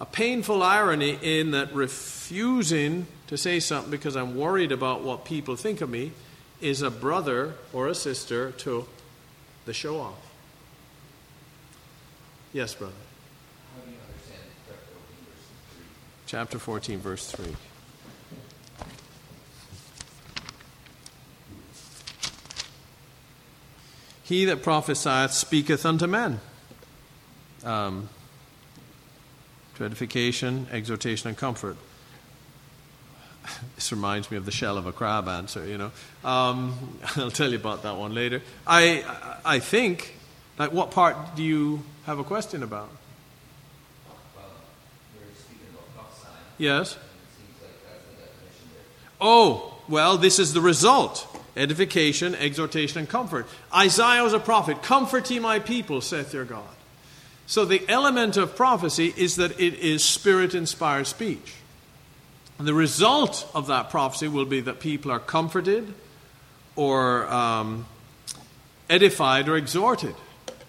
Speaker 1: A painful irony in that refusing to say something because I'm worried about what people think of me is a brother or a sister to the show off. Yes, brother.
Speaker 2: How do you understand chapter 14, verse 3?
Speaker 1: Chapter 14, verse 3. He that prophesieth speaketh unto men. Um, to edification, exhortation, and comfort. This reminds me of the shell of a crab answer, you know. Um, I'll tell you about that one later. I, I think, like, what part do you have a question about?
Speaker 2: Well, about
Speaker 1: Yes?
Speaker 2: and it seems like that's the definition there.
Speaker 1: Oh, well, this is the result edification, exhortation, and comfort. Isaiah was a prophet. Comfort ye my people, saith your God. So the element of prophecy is that it is spirit inspired speech. And The result of that prophecy will be that people are comforted or um, edified or exhorted.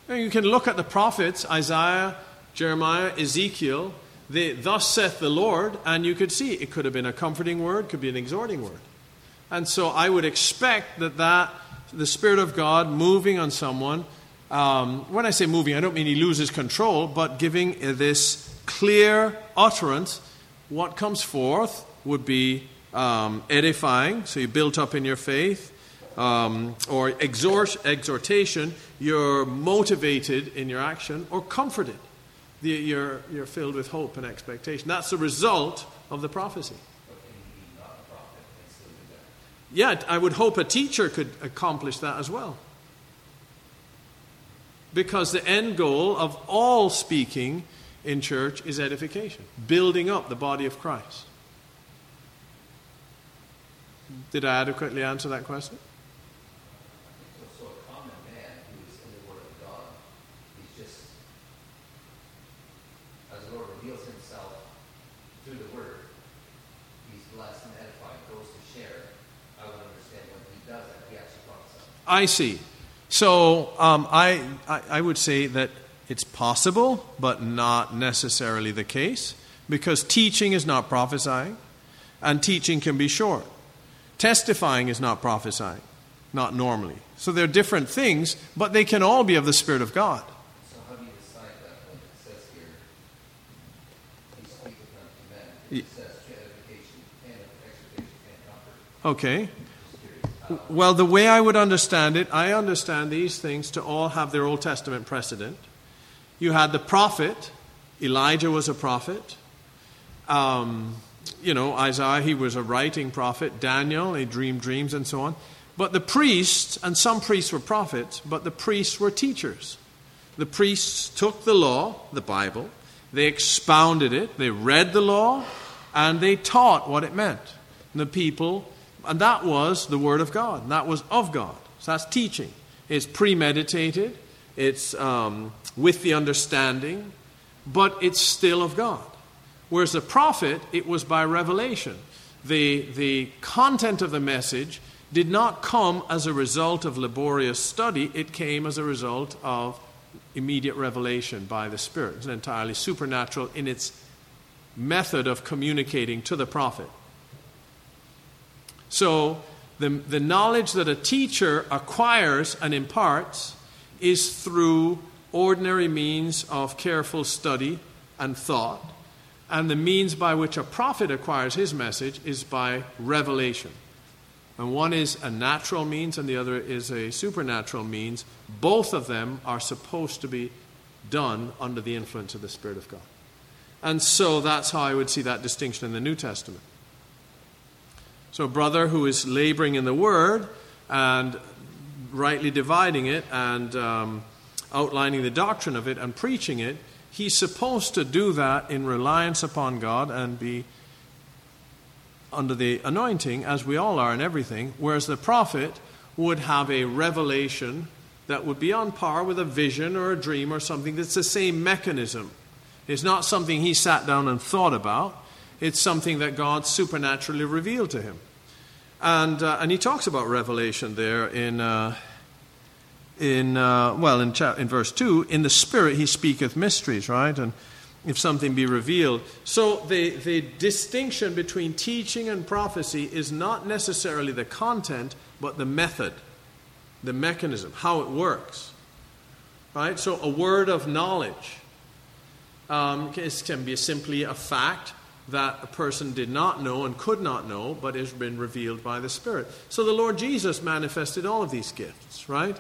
Speaker 1: You can look at the prophets, Isaiah, Jeremiah, Ezekiel, they, thus saith the Lord, and you could see it could have been a comforting word, could be an exhorting word. And so I would expect that, that the Spirit of God moving on someone, um, when I say moving, I don't mean he loses control, but giving this clear utterance, what comes forth would be um, edifying, so you're built up in your faith, um, or exhort, exhortation, you're motivated in your action, or comforted. You're, you're filled with hope and expectation. That's the result of the prophecy.
Speaker 2: But can he be not a prophet and still do that?
Speaker 1: Yeah, I would hope a teacher could accomplish that as well. Because the end goal of all speaking in church is edification, building up the body of Christ. Did I adequately answer that question?
Speaker 2: So, so a common man who is in the Word of God, he's just, as the Lord reveals himself through the Word, he's blessed and edified, goes to share. I would understand when he does that, he actually prophesies.
Speaker 1: I see. So um, I, I, I would say that it's possible, but not necessarily the case, because teaching is not prophesying, and teaching can be short. Testifying is not prophesying, not normally. So they're different things, but they can all be of the Spirit of God.
Speaker 2: So how do you decide that when it says here, he speaketh unto men?
Speaker 1: Ye-
Speaker 2: It says edification and exhortation and comfort.
Speaker 1: Okay. Well, the way I would understand it, I understand these things to all have their Old Testament precedent. You had the prophet, Elijah was a prophet. Um, you know, Isaiah, he was a writing prophet. Daniel, he dreamed dreams and so on. But the priests, and some priests were prophets, but the priests were teachers. The priests took the law, the Bible, they expounded it, they read the law, and they taught what it meant. And the people, and that was the Word of God, and that was of God. So that's teaching. It's premeditated, it's um, with the understanding, but it's still of God. Whereas the prophet, it was by revelation. The, the content of the message did not come as a result of laborious study, it came as a result of immediate revelation by the Spirit. It's entirely supernatural in its method of communicating to the prophet. So, the, the knowledge that a teacher acquires and imparts is through ordinary means of careful study and thought, and the means by which a prophet acquires his message is by revelation. And one is a natural means and the other is a supernatural means. Both of them are supposed to be done under the influence of the Spirit of God. And so that's how I would see that distinction in the New Testament. So, brother who is laboring in the Word and rightly dividing it and um, outlining the doctrine of it and preaching it, he's supposed to do that in reliance upon God and be under the anointing, as we all are in everything, whereas the prophet would have a revelation that would be on par with a vision or a dream or something that's the same mechanism. It's not something he sat down and thought about, it's something that God supernaturally revealed to him. And, uh, and he talks about revelation there in, uh, in uh, well, in, cha- in verse 2 in the Spirit he speaketh mysteries, right? And if something be revealed. So the, the distinction between teaching and prophecy is not necessarily the content, but the method, the mechanism, how it works. right? So a word of knowledge um, can be simply a fact that a person did not know and could not know, but has been revealed by the Spirit. So the Lord Jesus manifested all of these gifts, right?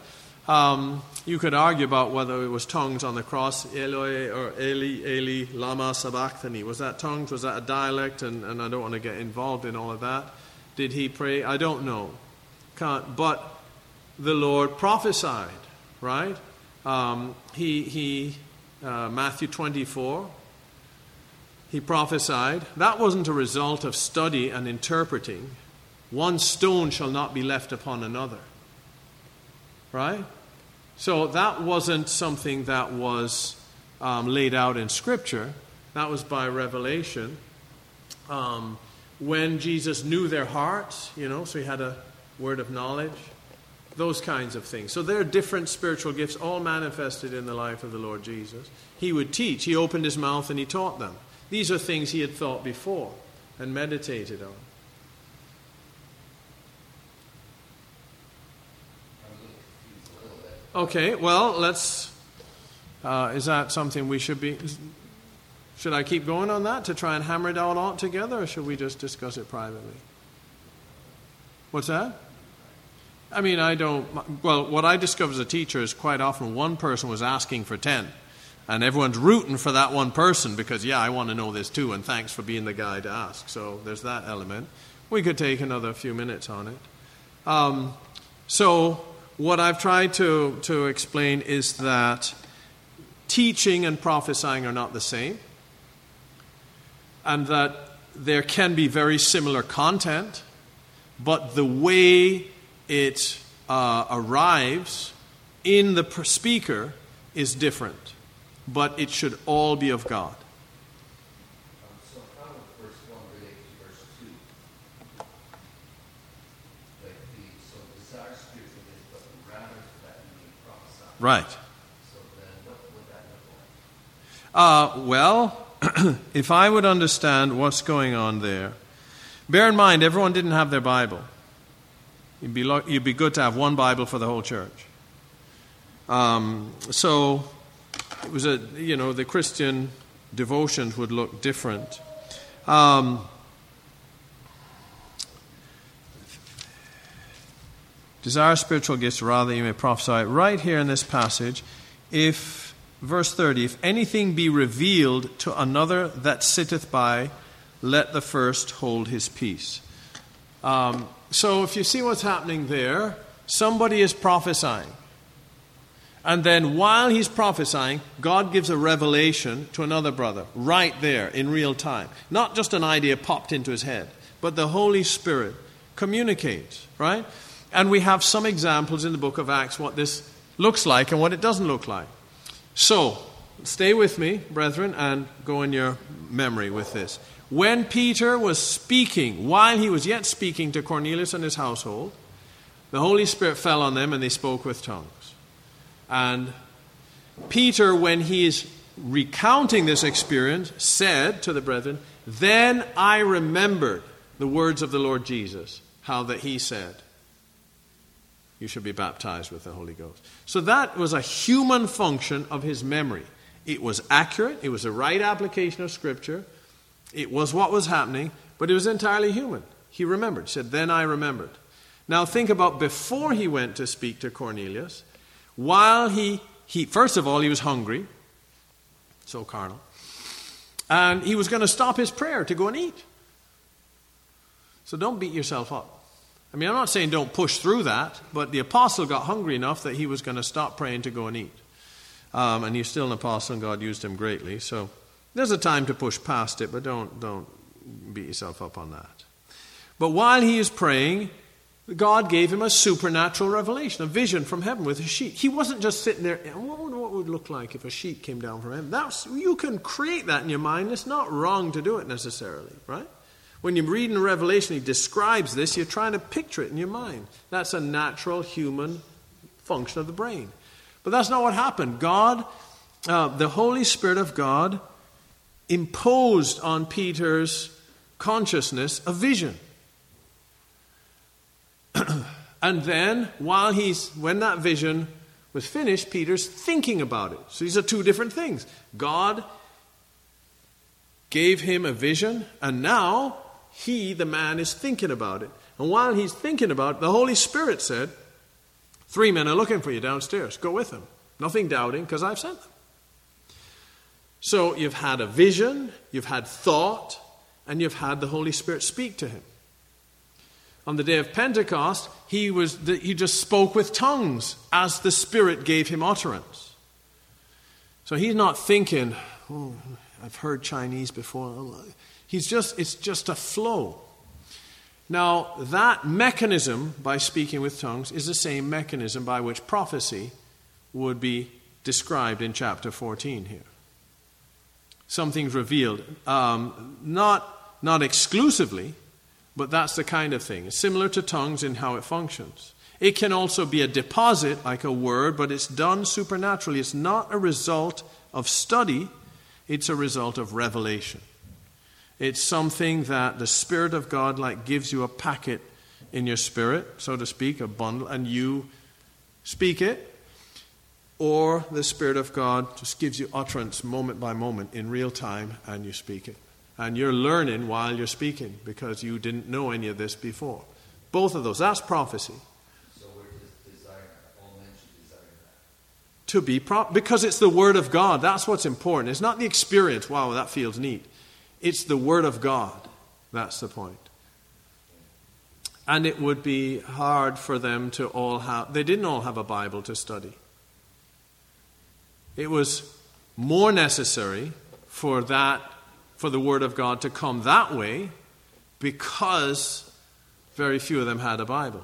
Speaker 1: Um, you could argue about whether it was tongues on the cross, Eloi or Eli, Eli, Lama Sabachthani. Was that tongues? Was that a dialect? And, and I don't want to get involved in all of that. Did he pray? I don't know. Can't, but the Lord prophesied, right? Um, he, he uh, Matthew 24, he prophesied. That wasn't a result of study and interpreting. One stone shall not be left upon another. Right? So that wasn't something that was um, laid out in Scripture. That was by revelation. Um, when Jesus knew their hearts, you know, so he had a word of knowledge, those kinds of things. So there are different spiritual gifts, all manifested in the life of the Lord Jesus. He would teach, he opened his mouth and he taught them. These are things he had thought before and meditated on. Okay, well, let's. Uh, is that something we should be. Should I keep going on that to try and hammer it out all together, or should we just discuss it privately? What's that? I mean, I don't. Well, what I discovered as a teacher is quite often one person was asking for 10, and everyone's rooting for that one person because, yeah, I want to know this too, and thanks for being the guy to ask. So there's that element. We could take another few minutes on it. Um, so, what I've tried to, to explain is that teaching and prophesying are not the same, and that there can be very similar content, but the way it uh, arrives in the speaker is different, but it should all be of God.
Speaker 2: So how would verse 1 relate to verse 2? Like the, so desire spiritual gifts, but rather that you prophesy.
Speaker 1: Right. Uh, well, if I would understand what's going on there, bear in mind everyone didn't have their Bible. It'd be, lo- it'd be good to have one Bible for the whole church. Um, so it was a, you know, the Christian devotions would look different. Um, desire spiritual gifts rather you may prophesy. Right here in this passage, if, verse 30, if anything be revealed to another that sitteth by, let the first hold his peace. Um, so if you see what's happening there, somebody is prophesying. And then while he's prophesying, God gives a revelation to another brother right there in real time. Not just an idea popped into his head, but the Holy Spirit communicates, right? And we have some examples in the book of Acts what this looks like and what it doesn't look like. So, stay with me, brethren, and go in your memory with this. When Peter was speaking, while he was yet speaking to Cornelius and his household, the Holy Spirit fell on them and they spoke with tongues. And Peter, when he is recounting this experience, said to the brethren, Then I remembered the words of the Lord Jesus, how that he said, You should be baptized with the Holy Ghost. So that was a human function of his memory. It was accurate, it was a right application of Scripture, it was what was happening, but it was entirely human. He remembered. He said, Then I remembered. Now think about before he went to speak to Cornelius, while he, he first of all, he was hungry, so carnal, and he was going to stop his prayer to go and eat. So don't beat yourself up. I mean, I'm not saying don't push through that, but the apostle got hungry enough that he was going to stop praying to go and eat. Um, and he's still an apostle, and God used him greatly. So there's a time to push past it, but don't, don't beat yourself up on that. But while he is praying, God gave him a supernatural revelation, a vision from heaven with a sheet. He wasn't just sitting there, what would, what would it look like if a sheet came down from heaven? That's, you can create that in your mind. It's not wrong to do it necessarily, right? When you read in Revelation, he describes this, you're trying to picture it in your mind. That's a natural human function of the brain. But that's not what happened. God, uh, the Holy Spirit of God, imposed on Peter's consciousness a vision. and then, while he's, when that vision was finished, Peter's thinking about it. So these are two different things. God gave him a vision, and now he, the man, is thinking about it. And while he's thinking about it, the Holy Spirit said, Three men are looking for you downstairs. Go with them. Nothing doubting, because I've sent them. So you've had a vision, you've had thought, and you've had the Holy Spirit speak to him. On the day of Pentecost, he, was, he just spoke with tongues as the Spirit gave him utterance. So he's not thinking, oh, I've heard Chinese before. He's just, it's just a flow. Now, that mechanism by speaking with tongues is the same mechanism by which prophecy would be described in chapter 14 here. Something's revealed. Um, not, not exclusively, but that's the kind of thing. It's similar to tongues in how it functions. It can also be a deposit, like a word, but it's done supernaturally. It's not a result of study, it's a result of revelation. It's something that the Spirit of God like gives you a packet in your spirit, so to speak, a bundle, and you speak it, or the Spirit of God just gives you utterance moment by moment in real time and you speak it. And you're learning while you're speaking because you didn't know any of this before. Both of those, that's prophecy.
Speaker 2: So we're just desiring that. All men should desire that.
Speaker 1: To be pro- because it's the Word of God. That's what's important. It's not the experience. Wow, that feels neat. It's the Word of God. That's the point. And it would be hard for them to all have, they didn't all have a Bible to study. It was more necessary for that, for the Word of God to come that way because very few of them had a Bible.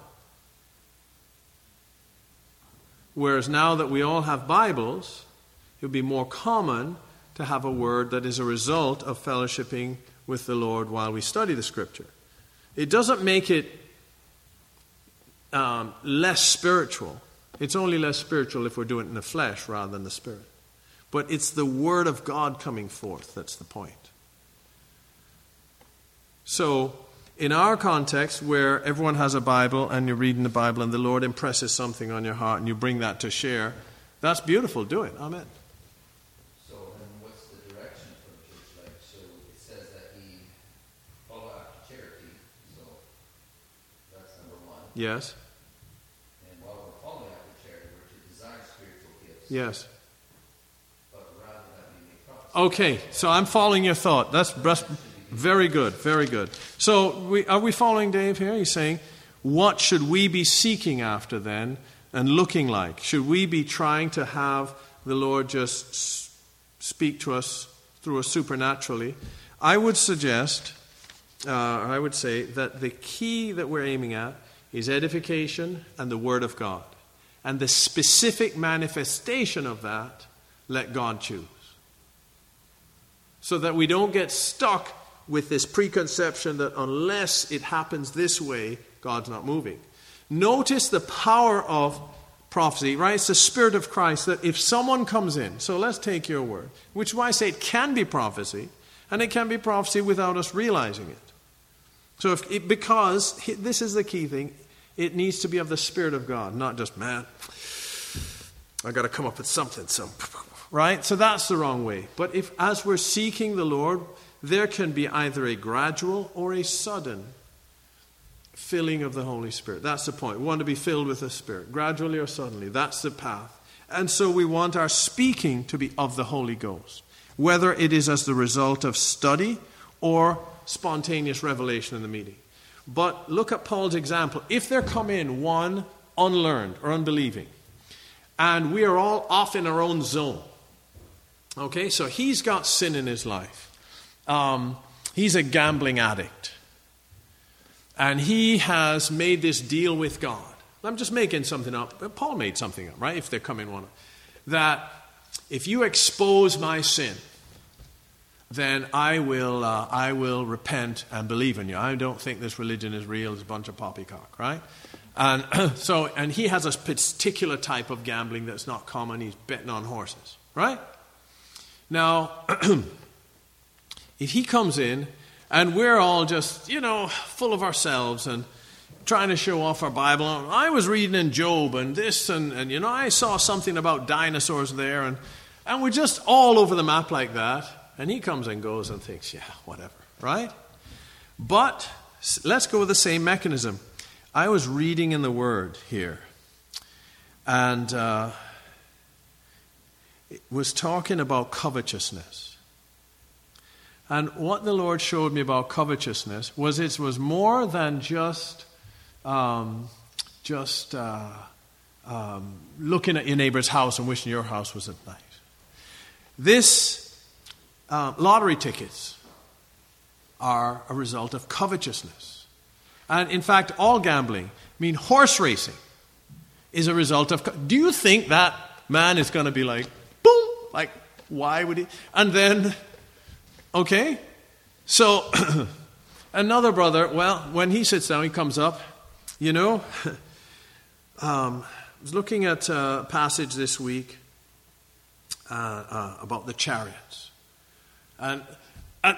Speaker 1: Whereas now that we all have Bibles, it would be more common to have a word that is a result of fellowshipping with the Lord while we study the Scripture. It doesn't make it um, less spiritual. It's only less spiritual if we're doing it in the flesh rather than the Spirit. But it's the Word of God coming forth that's the point. So, in our context, where everyone has a Bible and you're reading the Bible and the Lord impresses something on your heart and you bring that to share, that's beautiful. Do it. Amen.
Speaker 2: So what's the direction for the church like? So it says that we follow after charity. So that's number one.
Speaker 1: Yes.
Speaker 2: And while we're following after charity, we're to desire spiritual gifts.
Speaker 1: Yes.
Speaker 2: But rather that we may prophesy.
Speaker 1: Okay, so I'm following your thought. That's, that's very good, very good. So, we, are we following Dave here? He's saying, what should we be seeking after then and looking like? Should we be trying to have the Lord just speak to us through us supernaturally? I would suggest, uh, I would say, that the key that we're aiming at is edification and the Word of God. And the specific manifestation of that, let God choose so that we don't get stuck with this preconception that unless it happens this way, God's not moving. Notice the power of prophecy, right? It's the Spirit of Christ that if someone comes in, so let's take your word, which is why I say it can be prophecy, and it can be prophecy without us realizing it. So, if it, because this is the key thing, it needs to be of the Spirit of God, not just, man, I got to come up with something. So, right? So that's the wrong way. But if, as we're seeking the Lord, there can be either a gradual or a sudden filling of the Holy Spirit. That's the point. We want to be filled with the Spirit, gradually or suddenly. That's the path. And so we want our speaking to be of the Holy Ghost, whether it is as the result of study or spontaneous revelation in the meeting. But look at Paul's example. If there come in one unlearned or unbelieving, and we are all off in our own zone, okay, so he's got sin in his life. Um, he's a gambling addict. And he has made this deal with God. I'm just making something up. Paul made something up, right? If they're coming one. That if you expose my sin, then I will, uh, I will repent and believe in you. I don't think this religion is real. It's a bunch of poppycock, right? And so, and he has a particular type of gambling that's not common. He's betting on horses, right? Now, if he comes in and we're all just, you know, full of ourselves and, trying to show off our Bible. I was reading in Job and this, and, and you know, I saw something about dinosaurs there, and, and we're just all over the map like that. And he comes and goes and thinks, yeah, whatever, right? But let's go with the same mechanism. I was reading in the Word here, and uh, it was talking about covetousness. And what the Lord showed me about covetousness was it was more than just um, just uh, um, looking at your neighbor's house and wishing your house was nice. This uh, lottery tickets are a result of covetousness. And in fact, all gambling, I mean, horse racing is a result of. Co- Do you think that man is going to be like, boom? Like, why would he? And then, okay? So, another brother, well, when he sits down, he comes up, you know, um, I was looking at a passage this week uh, uh, about the chariots. And, and,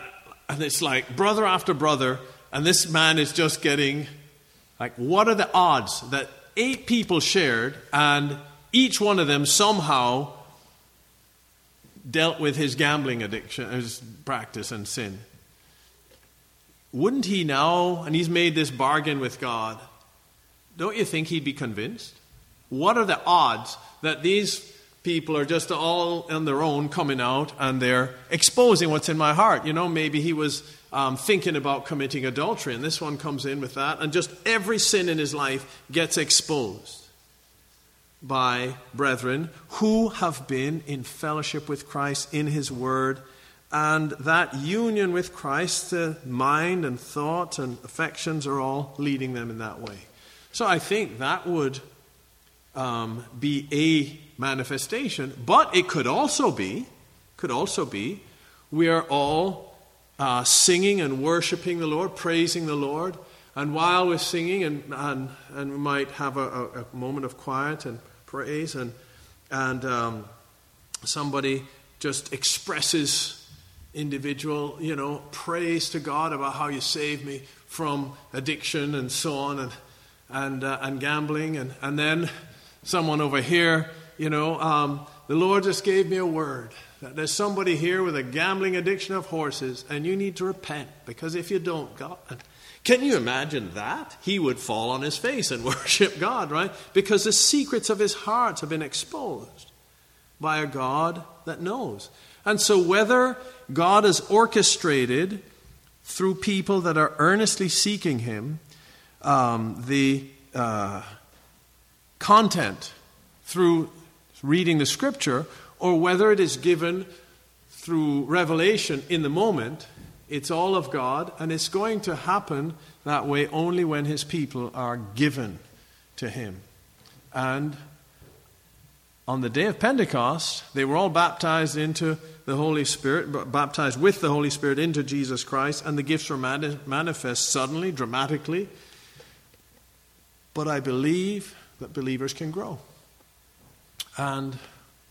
Speaker 1: and it's like brother after brother, and this man is just getting, like, what are the odds that eight people shared and each one of them somehow dealt with his gambling addiction, his practice and sin? Wouldn't he now, and he's made this bargain with God, don't you think he'd be convinced? What are the odds that these people are just all on their own coming out and they're exposing what's in my heart? You know, maybe he was um, thinking about committing adultery, and this one comes in with that, and just every sin in his life gets exposed by brethren who have been in fellowship with Christ in his word. And that union with Christ, the mind and thought and affections are all leading them in that way. So I think that would um, be a manifestation, but it could also be, could also be, we are all uh, singing and worshiping the Lord, praising the Lord, and while we're singing, and, and, and we might have a, a, a moment of quiet and praise, and, and um, somebody just expresses individual, you know, praise to God about how you saved me from addiction and so on, and and, uh, and gambling. And, and then someone over here, you know, um, the Lord just gave me a word that there's somebody here with a gambling addiction of horses, and you need to repent because if you don't, God. Can you imagine that? He would fall on his face and worship God, right? Because the secrets of his heart have been exposed by a God that knows. And so, whether God has orchestrated through people that are earnestly seeking him um, the uh, content through reading the scripture or whether it is given through revelation in the moment, it's all of God, and it's going to happen that way only when His people are given to Him. And on the day of Pentecost, they were all baptized into the Holy Spirit, baptized with the Holy Spirit into Jesus Christ, and the gifts were manifest suddenly, dramatically. But I believe that believers can grow. And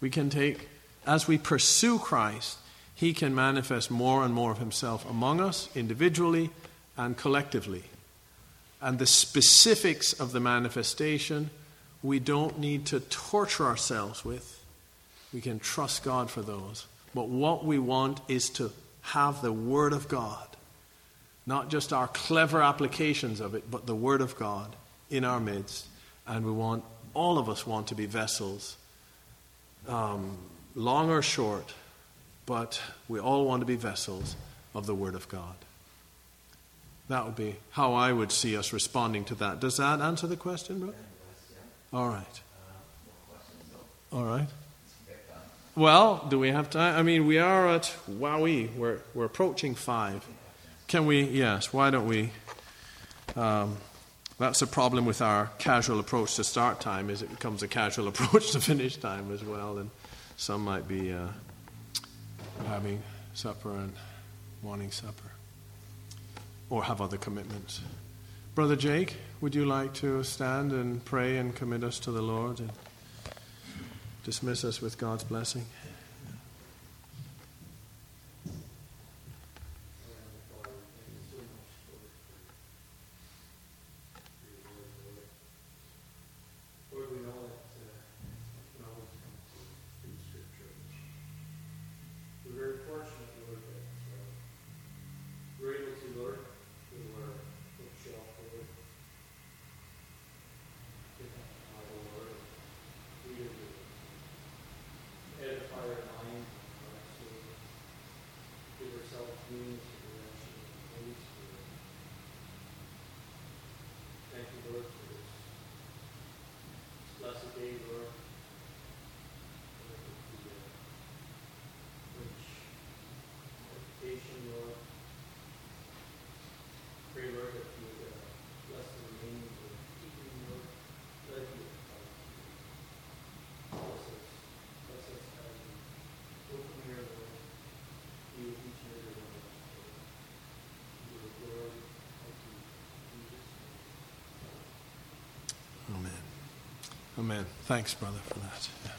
Speaker 1: we can take, as we pursue Christ, He can manifest more and more of Himself among us, individually and collectively. And the specifics of the manifestation, we don't need to torture ourselves with. We can trust God for those. But what we want is to have the Word of God, not just our clever applications of it, but the Word of God in our midst, and we want all of us want to be vessels, um, long or short, but we all want to be vessels of the Word of God. That would be how I would see us responding to that. Does that answer the question, Brooke? All right. All right. Well, do we have time? I mean, we are at wowie. We're we're approaching five. Can we? Yes. Why don't we? Um, that's a problem with our casual approach to start time, is it becomes a casual approach to finish time as well, and some might be uh, having supper and wanting supper, or have other commitments. Brother Jake, would you like to stand and pray and commit us to the Lord and dismiss us with God's blessing?
Speaker 4: blessed day, Lord. Lord, with the uh, rich meditation, Lord. Pray, Lord, that you would uh, bless the remaining of the evening, Lord. Let it be a Bless us, bless us as we go from here, Lord. Be with each and every one of us, Lord. Give you the glory, thank you, in Jesus' name.
Speaker 1: Amen. Amen. Thanks, brother, for that. Yeah.